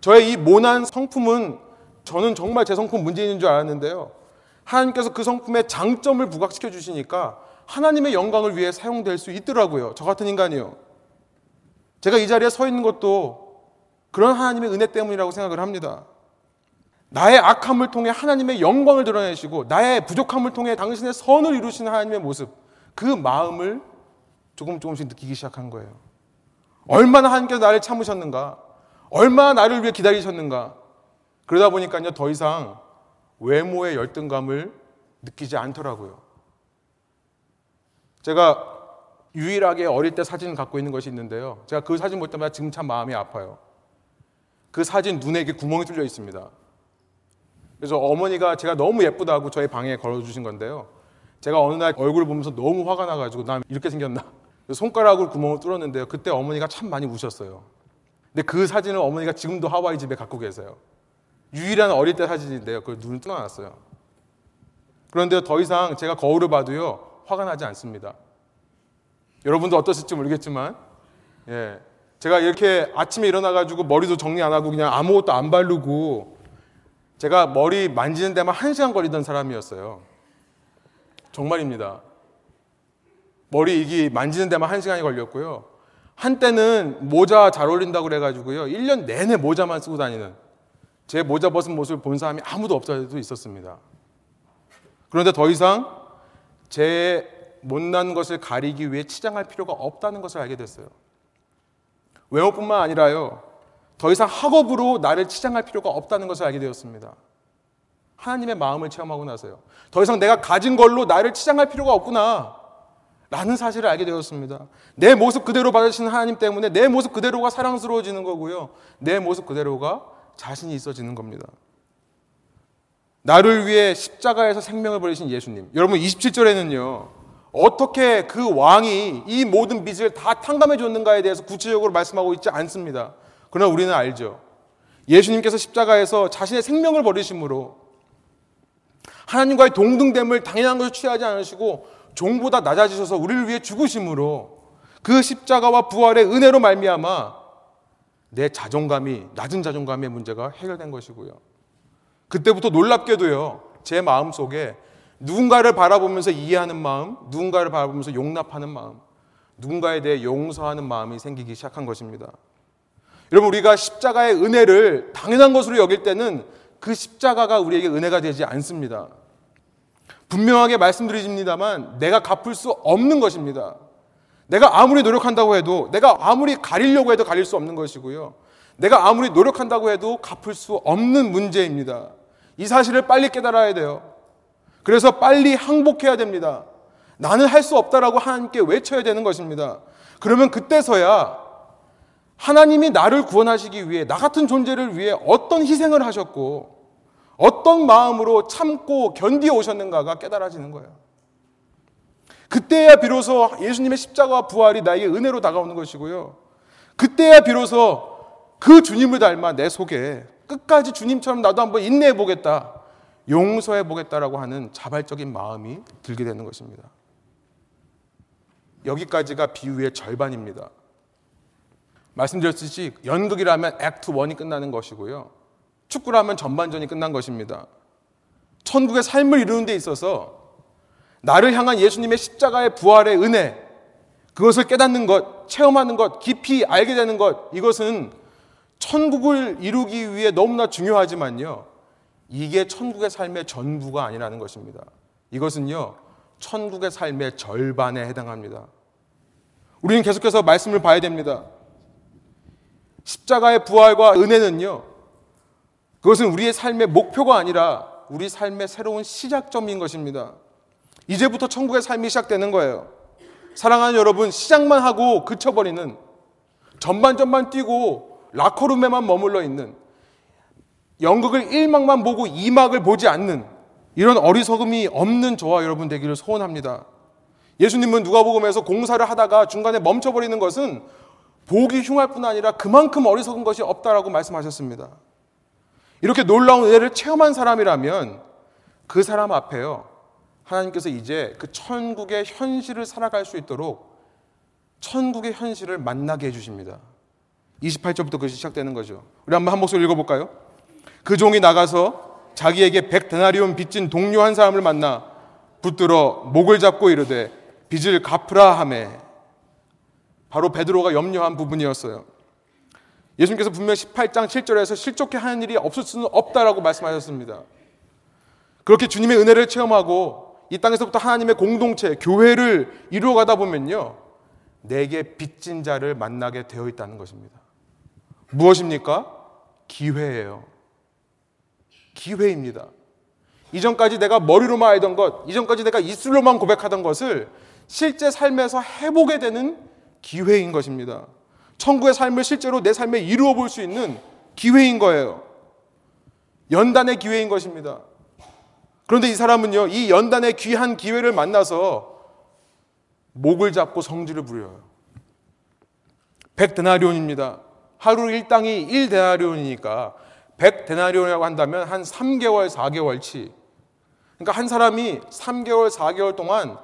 저의 이 모난 성품은 저는 정말 제 성품 문제 있는 줄 알았는데요. 하나님께서 그 성품의 장점을 부각시켜 주시니까 하나님의 영광을 위해 사용될 수 있더라고요. 저 같은 인간이요. 제가 이 자리에 서 있는 것도 그런 하나님의 은혜 때문이라고 생각을 합니다. 나의 악함을 통해 하나님의 영광을 드러내시고 나의 부족함을 통해 당신의 선을 이루시는 하나님의 모습, 그 마음을 조금 조금씩 느끼기 시작한 거예요. 얼마나 하나님께서 나를 참으셨는가? 얼마나 나를 위해 기다리셨는가? 그러다 보니까요, 더 이상 외모의 열등감을 느끼지 않더라고요. 제가 유일하게 어릴 때 사진을 갖고 있는 것이 있는데요. 제가 그 사진 볼 때마다 지금 참 마음이 아파요. 그 사진 눈에 이렇게 구멍이 뚫려 있습니다. 그래서 어머니가 제가 너무 예쁘다고 저희 방에 걸어주신 건데요. 제가 어느 날 얼굴을 보면서 너무 화가 나가지고 나 이렇게 생겼나? 손가락으로 구멍을 뚫었는데요. 그때 어머니가 참 많이 우셨어요. 근데 그 사진을 어머니가 지금도 하와이 집에 갖고 계세요. 유일한 어릴 때 사진인데요. 그걸 눈을 뚫어놨어요. 그런데 더 이상 제가 거울을 봐도요, 화가 나지 않습니다. 여러분도 어떠실지 모르겠지만, 예. 제가 이렇게 아침에 일어나가지고 머리도 정리 안 하고 그냥 아무것도 안 바르고 제가 머리 만지는 데만 한 시간 걸리던 사람이었어요. 정말입니다. 머리 이기 만지는 데만 한 시간이 걸렸고요. 한때는 모자 잘 어울린다고 그래가지고요. 1년 내내 모자만 쓰고 다니는 제 모자 벗은 모습을 본 사람이 아무도 없어도 있었습니다. 그런데 더 이상 제 못난 것을 가리기 위해 치장할 필요가 없다는 것을 알게 됐어요. 외모뿐만 아니라요. 더 이상 학업으로 나를 치장할 필요가 없다는 것을 알게 되었습니다. 하나님의 마음을 체험하고 나서요. 더 이상 내가 가진 걸로 나를 치장할 필요가 없구나. 라는 사실을 알게 되었습니다. 내 모습 그대로 받으시는 하나님 때문에 내 모습 그대로가 사랑스러워지는 거고요. 내 모습 그대로가 자신이 있어지는 겁니다. 나를 위해 십자가에서 생명을 버리신 예수님. 여러분 27절에는요. 어떻게 그 왕이 이 모든 빚을 다 탕감해 줬는가에 대해서 구체적으로 말씀하고 있지 않습니다. 그러나 우리는 알죠. 예수님께서 십자가에서 자신의 생명을 버리심으로 하나님과의 동등됨을 당연한 것을 취하지 않으시고 종보다 낮아지셔서 우리를 위해 죽으심으로 그 십자가와 부활의 은혜로 말미암아 내 자존감이 낮은 자존감의 문제가 해결된 것이고요. 그때부터 놀랍게도요. 제 마음 속에 누군가를 바라보면서 이해하는 마음, 누군가를 바라보면서 용납하는 마음, 누군가에 대해 용서하는 마음이 생기기 시작한 것입니다. 여러분, 우리가 십자가의 은혜를 당연한 것으로 여길 때는 그 십자가가 우리에게 은혜가 되지 않습니다. 분명하게 말씀드립니다만 내가 갚을 수 없는 것입니다. 내가 아무리 노력한다고 해도, 내가 아무리 가리려고 해도 가릴 수 없는 것이고요. 내가 아무리 노력한다고 해도 갚을 수 없는 문제입니다. 이 사실을 빨리 깨달아야 돼요. 그래서 빨리 항복해야 됩니다. 나는 할 수 없다라고 하나님께 외쳐야 되는 것입니다. 그러면 그때서야 하나님이 나를 구원하시기 위해 나 같은 존재를 위해 어떤 희생을 하셨고 어떤 마음으로 참고 견디어 오셨는가가 깨달아지는 거예요. 그때야 비로소 예수님의 십자가와 부활이 나에게 은혜로 다가오는 것이고요. 그때야 비로소 그 주님을 닮아 내 속에 끝까지 주님처럼 나도 한번 인내해 보겠다. 용서해 보겠다라고 하는 자발적인 마음이 들게 되는 것입니다. 여기까지가 비유의 절반입니다. 말씀드렸듯이 연극이라면 액트 1이 끝나는 것이고요. 축구라면 전반전이 끝난 것입니다. 천국의 삶을 이루는 데 있어서 나를 향한 예수님의 십자가의 부활의 은혜, 그것을 깨닫는 것, 체험하는 것, 깊이 알게 되는 것, 이것은 천국을 이루기 위해 너무나 중요하지만요. 이게 천국의 삶의 전부가 아니라는 것입니다. 이것은요, 천국의 삶의 절반에 해당합니다. 우리는 계속해서 말씀을 봐야 됩니다. 십자가의 부활과 은혜는요, 그것은 우리의 삶의 목표가 아니라 우리 삶의 새로운 시작점인 것입니다. 이제부터 천국의 삶이 시작되는 거예요. 사랑하는 여러분, 시작만 하고 그쳐버리는 전반전만 뛰고 라커룸에만 머물러 있는 연극을 1막만 보고 2막을 보지 않는 이런 어리석음이 없는 저와 여러분 되기를 소원합니다. 예수님은 누가복음에서 공사를 하다가 중간에 멈춰버리는 것은 보기 흉할 뿐 아니라 그만큼 어리석은 것이 없다라고 말씀하셨습니다. 이렇게 놀라운 은혜를 체험한 사람이라면 그 사람 앞에요. 하나님께서 이제 그 천국의 현실을 살아갈 수 있도록 천국의 현실을 만나게 해주십니다. 28절부터 그것이 시작되는 거죠. 우리 한번 한 목소리 읽어볼까요? 그 종이 나가서 자기에게 백 데나리온 빚진 동료 한 사람을 만나 붙들어 목을 잡고 이르되 빚을 갚으라 하매 바로 베드로가 염려한 부분이었어요. 예수님께서 분명 18장 7절에서 실족해 하는 일이 없을 수는 없다라고 말씀하셨습니다. 그렇게 주님의 은혜를 체험하고 이 땅에서부터 하나님의 공동체, 교회를 이루어 가다 보면요. 내게 빚진 자를 만나게 되어 있다는 것입니다. 무엇입니까? 기회예요. 기회입니다. 이전까지 내가 머리로만 알던 것, 이전까지 내가 입술로만 고백하던 것을 실제 삶에서 해보게 되는 기회인 것입니다. 천국의 삶을 실제로 내 삶에 이루어 볼 수 있는 기회인 거예요. 연단의 기회인 것입니다. 그런데 이 사람은요, 이 연단의 귀한 기회를 만나서 목을 잡고 성질을 부려요. 100데나리온입니다. 하루 일당이 1데나리온이니까 100데나리온이라고 한다면 한 3개월, 4개월치. 그러니까 한 사람이 3개월, 4개월 동안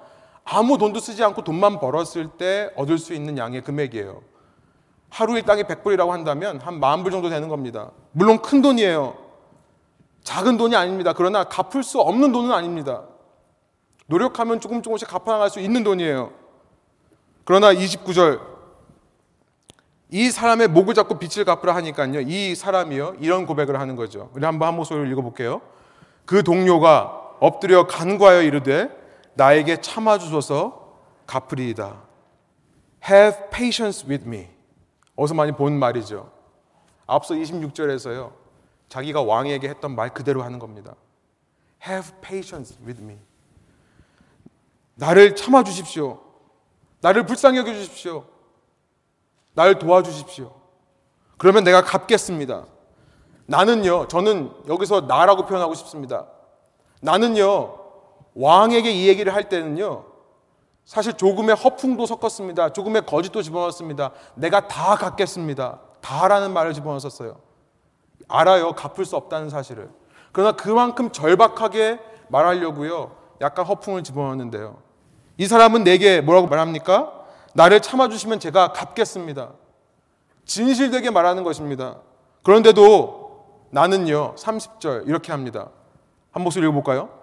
아무 돈도 쓰지 않고 돈만 벌었을 때 얻을 수 있는 양의 금액이에요. 하루 일당이 100불이라고 한다면 한만불 정도 되는 겁니다. 물론 큰 돈이에요. 작은 돈이 아닙니다. 그러나 갚을 수 없는 돈은 아닙니다. 노력하면 조금 조금씩 갚아나갈 수 있는 돈이에요. 그러나 29절 이 사람의 목을 잡고 빛을 갚으라 하니까요. 이 사람이요. 이런 고백을 하는 거죠. 우리 한번 한 목소리를 읽어볼게요. 그 동료가 엎드려 간과하여 이르되 나에게 참아 주소서 갚으리이다. Have patience with me. 어디서 많이 본 말이죠. 앞서 26절에서요. 자기가 왕에게 했던 말 그대로 하는 겁니다. Have patience with me. 나를 참아 주십시오. 나를 불쌍히 여겨 주십시오. 나를 도와주십시오. 그러면 내가 갚겠습니다. 나는요, 저는 여기서 나라고 표현하고 싶습니다. 나는요, 왕에게 이 얘기를 할 때는요, 사실 조금의 허풍도 섞었습니다. 조금의 거짓도 집어넣었습니다. 내가 다 갚겠습니다. 다라는 말을 집어넣었어요. 알아요. 갚을 수 없다는 사실을. 그러나 그만큼 절박하게 말하려고요. 약간 허풍을 집어넣었는데요. 이 사람은 내게 뭐라고 말합니까? 나를 참아주시면 제가 갚겠습니다. 진실되게 말하는 것입니다. 그런데도 나는요, 30절 이렇게 합니다. 한 목소리 읽어볼까요?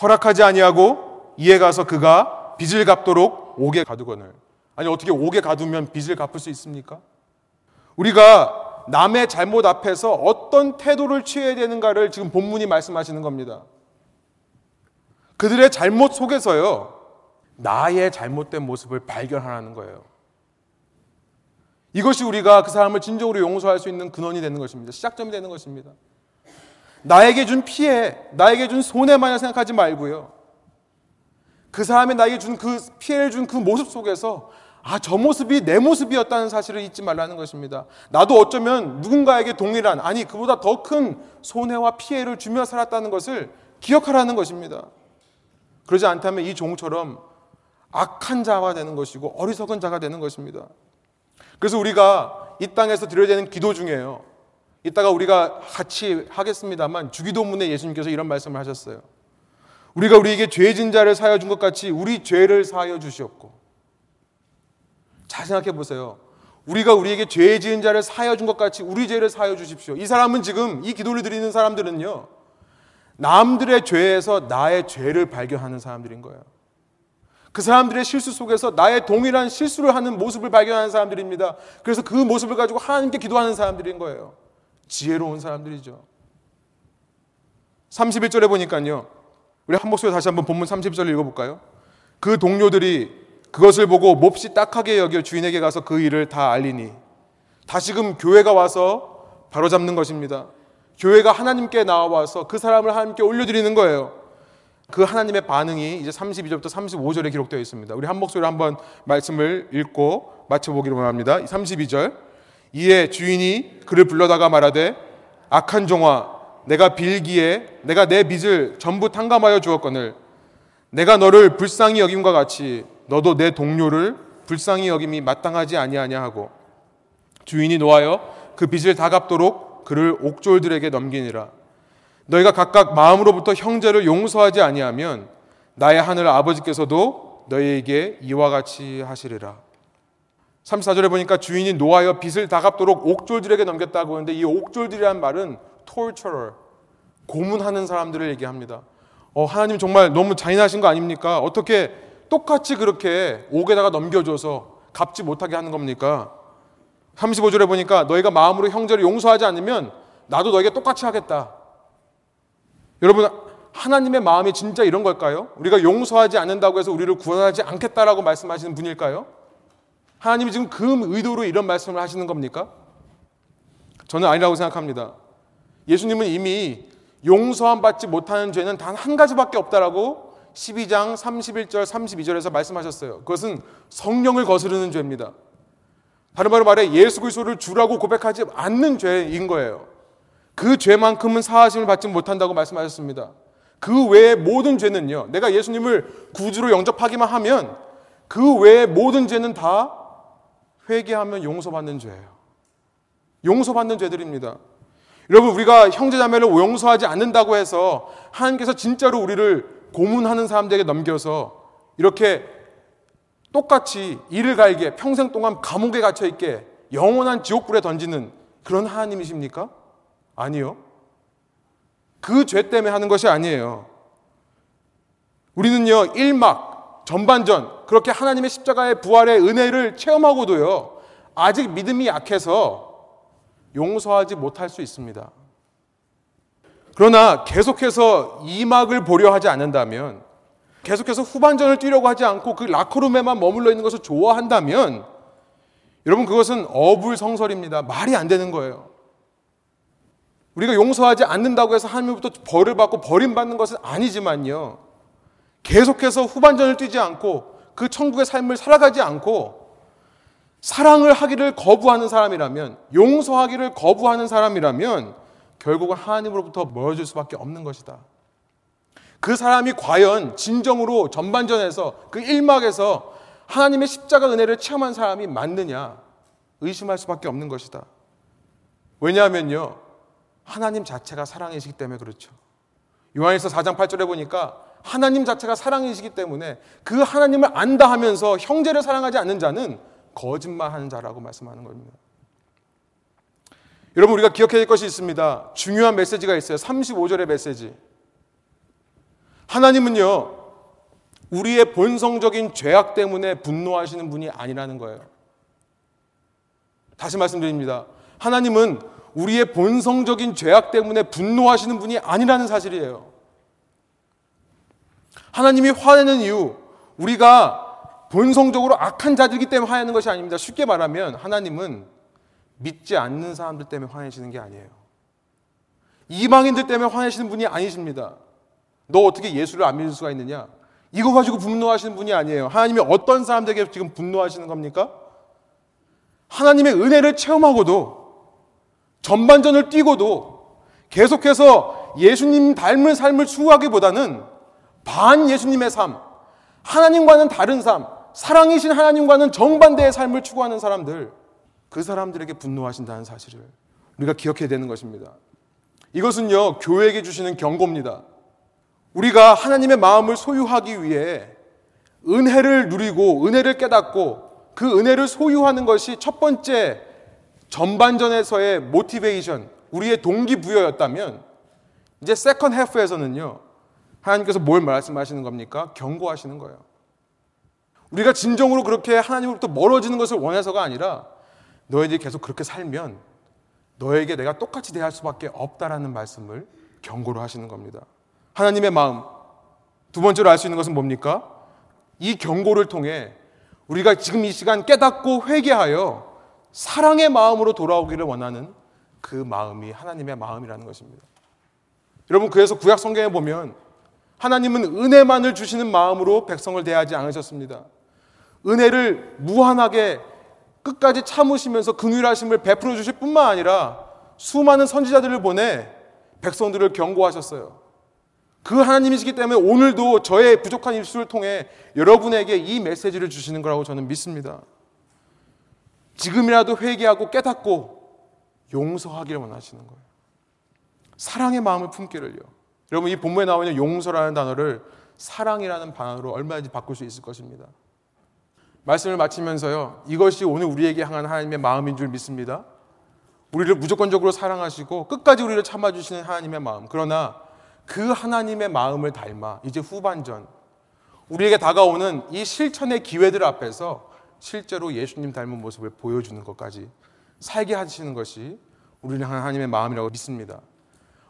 허락하지 아니하고 이에 가서 그가 빚을 갚도록 옥에 가두거늘. 아니 어떻게 옥에 가두면 빚을 갚을 수 있습니까? 우리가 남의 잘못 앞에서 어떤 태도를 취해야 되는가를 지금 본문이 말씀하시는 겁니다. 그들의 잘못 속에서요. 나의 잘못된 모습을 발견하라는 거예요. 이것이 우리가 그 사람을 진정으로 용서할 수 있는 근원이 되는 것입니다. 시작점이 되는 것입니다. 나에게 준 피해, 나에게 준 손해만을 생각하지 말고요. 그 사람이 나에게 준 그 피해를 준 그 모습 속에서 아, 저 모습이 내 모습이었다는 사실을 잊지 말라는 것입니다. 나도 어쩌면 누군가에게 동일한, 아니, 그보다 더 큰 손해와 피해를 주며 살았다는 것을 기억하라는 것입니다. 그러지 않다면 이 종처럼 악한 자가 되는 것이고 어리석은 자가 되는 것입니다. 그래서 우리가 이 땅에서 드려야 되는 기도 중에요. 이따가 우리가 같이 하겠습니다만 주기도문에 예수님께서 이런 말씀을 하셨어요. 우리가 우리에게 죄진 자를 사여 준 것 같이 우리 죄를 사여 주시옵고. 잘 생각해 보세요. 우리가 우리에게 죄 지은 자를 사여 준 것 같이 우리 죄를 사여 주십시오. 이 사람은 지금 이 기도를 드리는 사람들은요. 남들의 죄에서 나의 죄를 발견하는 사람들인 거예요. 그 사람들의 실수 속에서 나의 동일한 실수를 하는 모습을 발견하는 사람들입니다. 그래서 그 모습을 가지고 하나님께 기도하는 사람들인 거예요. 지혜로운 사람들이죠. 31절에 보니까요. 우리 한 목소리 다시 한번 본문 30절 읽어볼까요? 그 동료들이 그것을 보고 몹시 딱하게 여겨 주인에게 가서 그 일을 다 알리니 다시금 교회가 와서 바로잡는 것입니다. 교회가 하나님께 나와서 그 사람을 하나님께 올려드리는 거예요. 그 하나님의 반응이 이제 32절부터 35절에 기록되어 있습니다. 우리 한 목소리로 한번 말씀을 읽고 마쳐보기를 원합니다. 32절. 이에 주인이 그를 불러다가 말하되 악한 종아 내가 빌기에 내가 내 빚을 전부 탕감하여 주었거늘. 내가 너를 불쌍히 여김과 같이 너도 내 동료를 불쌍히 여김이 마땅하지 아니하냐 하고 주인이 노하여 그 빚을 다 갚도록 그를 옥졸들에게 넘기니라. 너희가 각각 마음으로부터 형제를 용서하지 아니하면 나의 하늘 아버지께서도 너희에게 이와 같이 하시리라 34절에 보니까 주인이 노하여 빚을 다 갚도록 옥졸들에게 넘겼다고 하는데 이 옥졸들이라는 말은 torturer, 고문하는 사람들을 얘기합니다. 어, 하나님 정말 너무 잔인하신 거 아닙니까? 어떻게 똑같이 그렇게 옥에다가 넘겨줘서 갚지 못하게 하는 겁니까? 35절에 보니까 너희가 마음으로 형제를 용서하지 않으면 나도 너에게 똑같이 하겠다. 여러분, 하나님의 마음이 진짜 이런 걸까요? 우리가 용서하지 않는다고 해서 우리를 구원하지 않겠다라고 말씀하시는 분일까요? 하나님이 지금 그 의도로 이런 말씀을 하시는 겁니까? 저는 아니라고 생각합니다. 예수님은 이미 용서함 받지 못하는 죄는 단 한 가지밖에 없다라고 12장 31절 32절에서 말씀하셨어요. 그것은 성령을 거스르는 죄입니다. 다른 말로 말해 예수 그리스도를 주라고 고백하지 않는 죄인 거예요. 그 죄만큼은 사하심을 받지 못한다고 말씀하셨습니다. 그 외의 모든 죄는요. 내가 예수님을 구주로 영접하기만 하면 그 외의 모든 죄는 다 회개하면 용서받는 죄예요. 용서받는 죄들입니다. 여러분 우리가 형제자매를 용서하지 않는다고 해서 하나님께서 진짜로 우리를 고문하는 사람들에게 넘겨서 이렇게 똑같이 이를 갈게 평생 동안 감옥에 갇혀 있게 영원한 지옥불에 던지는 그런 하나님이십니까? 아니요. 그 죄 때문에 하는 것이 아니에요. 우리는요, 일막, 전반전, 그렇게 하나님의 십자가의 부활의 은혜를 체험하고도요, 아직 믿음이 약해서 용서하지 못할 수 있습니다. 그러나 계속해서 이막을 보려 하지 않는다면, 계속해서 후반전을 뛰려고 하지 않고 그 라커룸에만 머물러 있는 것을 좋아한다면, 여러분 그것은 어불성설입니다. 말이 안 되는 거예요. 우리가 용서하지 않는다고 해서 하나님부터 벌을 받고 버림받는 것은 아니지만요. 계속해서 후반전을 뛰지 않고 그 천국의 삶을 살아가지 않고 사랑을 하기를 거부하는 사람이라면 용서하기를 거부하는 사람이라면 결국은 하나님으로부터 멀어질 수밖에 없는 것이다. 그 사람이 과연 진정으로 전반전에서 그 일막에서 하나님의 십자가 은혜를 체험한 사람이 맞느냐 의심할 수밖에 없는 것이다. 왜냐하면요. 하나님 자체가 사랑이시기 때문에 그렇죠. 요한일서 4장 8절에 보니까 하나님 자체가 사랑이시기 때문에 그 하나님을 안다 하면서 형제를 사랑하지 않는 자는 거짓말하는 자라고 말씀하는 겁니다. 여러분 우리가 기억해야 될 것이 있습니다. 중요한 메시지가 있어요. 35절의 메시지. 하나님은요. 우리의 본성적인 죄악 때문에 분노하시는 분이 아니라는 거예요. 다시 말씀드립니다. 하나님은 우리의 본성적인 죄악 때문에 분노하시는 분이 아니라는 사실이에요. 하나님이 화내는 이유, 우리가 본성적으로 악한 자들이기 때문에 화내는 것이 아닙니다. 쉽게 말하면 하나님은 믿지 않는 사람들 때문에 화내시는 게 아니에요. 이방인들 때문에 화내시는 분이 아니십니다. 너 어떻게 예수를 안 믿을 수가 있느냐? 이거 가지고 분노하시는 분이 아니에요. 하나님이 어떤 사람들에게 지금 분노하시는 겁니까? 하나님의 은혜를 체험하고도 전반전을 뛰고도 계속해서 예수님 닮은 삶을 추구하기보다는 반 예수님의 삶, 하나님과는 다른 삶, 사랑이신 하나님과는 정반대의 삶을 추구하는 사람들, 그 사람들에게 분노하신다는 사실을 우리가 기억해야 되는 것입니다. 이것은요, 교회에게 주시는 경고입니다. 우리가 하나님의 마음을 소유하기 위해 은혜를 누리고 은혜를 깨닫고 그 은혜를 소유하는 것이 첫 번째 전반전에서의 motivation, 우리의 동기부여였다면 이제 second half에서는요. 하나님께서 뭘 말씀하시는 겁니까? 경고하시는 거예요. 우리가 진정으로 그렇게 하나님으로부터 멀어지는 것을 원해서가 아니라 너희들이 계속 그렇게 살면 너에게 내가 똑같이 대할 수밖에 없다라는 말씀을 경고를 하시는 겁니다. 하나님의 마음. 두 번째로 알 수 있는 것은 뭡니까? 이 경고를 통해 우리가 지금 이 시간 깨닫고 회개하여 사랑의 마음으로 돌아오기를 원하는 그 마음이 하나님의 마음이라는 것입니다. 여러분, 그래서 구약 성경에 보면 하나님은 은혜만을 주시는 마음으로 백성을 대하지 않으셨습니다. 은혜를 무한하게 끝까지 참으시면서 긍휼하심을 베풀어 주실 뿐만 아니라 수많은 선지자들을 보내 백성들을 경고하셨어요. 그 하나님이시기 때문에 오늘도 저의 부족한 입술을 통해 여러분에게 이 메시지를 주시는 거라고 저는 믿습니다. 지금이라도 회개하고 깨닫고 용서하기를 원하시는 거예요. 사랑의 마음을 품기를요. 여러분 이 본문에 나와 있는 용서라는 단어를 사랑이라는 단어로 얼마든지 바꿀 수 있을 것입니다. 말씀을 마치면서요. 이것이 오늘 우리에게 향한 하나님의 마음인 줄 믿습니다. 우리를 무조건적으로 사랑하시고 끝까지 우리를 참아 주시는 하나님의 마음. 그러나 그 하나님의 마음을 닮아 이제 후반전 우리에게 다가오는 이 실천의 기회들 앞에서 실제로 예수님 닮은 모습을 보여주는 것까지 살게 하시는 것이 우리는 하나님의 마음이라고 믿습니다.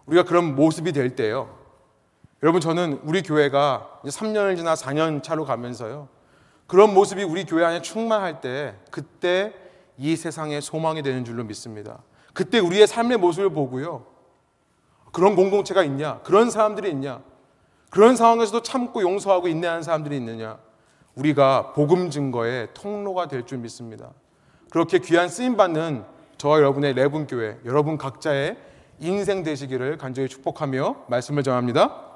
우리가 그런 모습이 될 때요. 여러분 저는 우리 교회가 3년을 지나 4년 차로 가면서요. 그런 모습이 우리 교회 안에 충만할 때 그때 이 세상의 소망이 되는 줄로 믿습니다. 그때 우리의 삶의 모습을 보고요. 그런 공동체가 있냐? 그런 사람들이 있냐? 그런 상황에서도 참고 용서하고 인내하는 사람들이 있느냐? 우리가 복음 증거의 통로가 될 줄 믿습니다. 그렇게 귀한 쓰임 받는 저와 여러분의 레분교회 여러분 각자의 인생 되시기를 간절히 축복하며 말씀을 전합니다.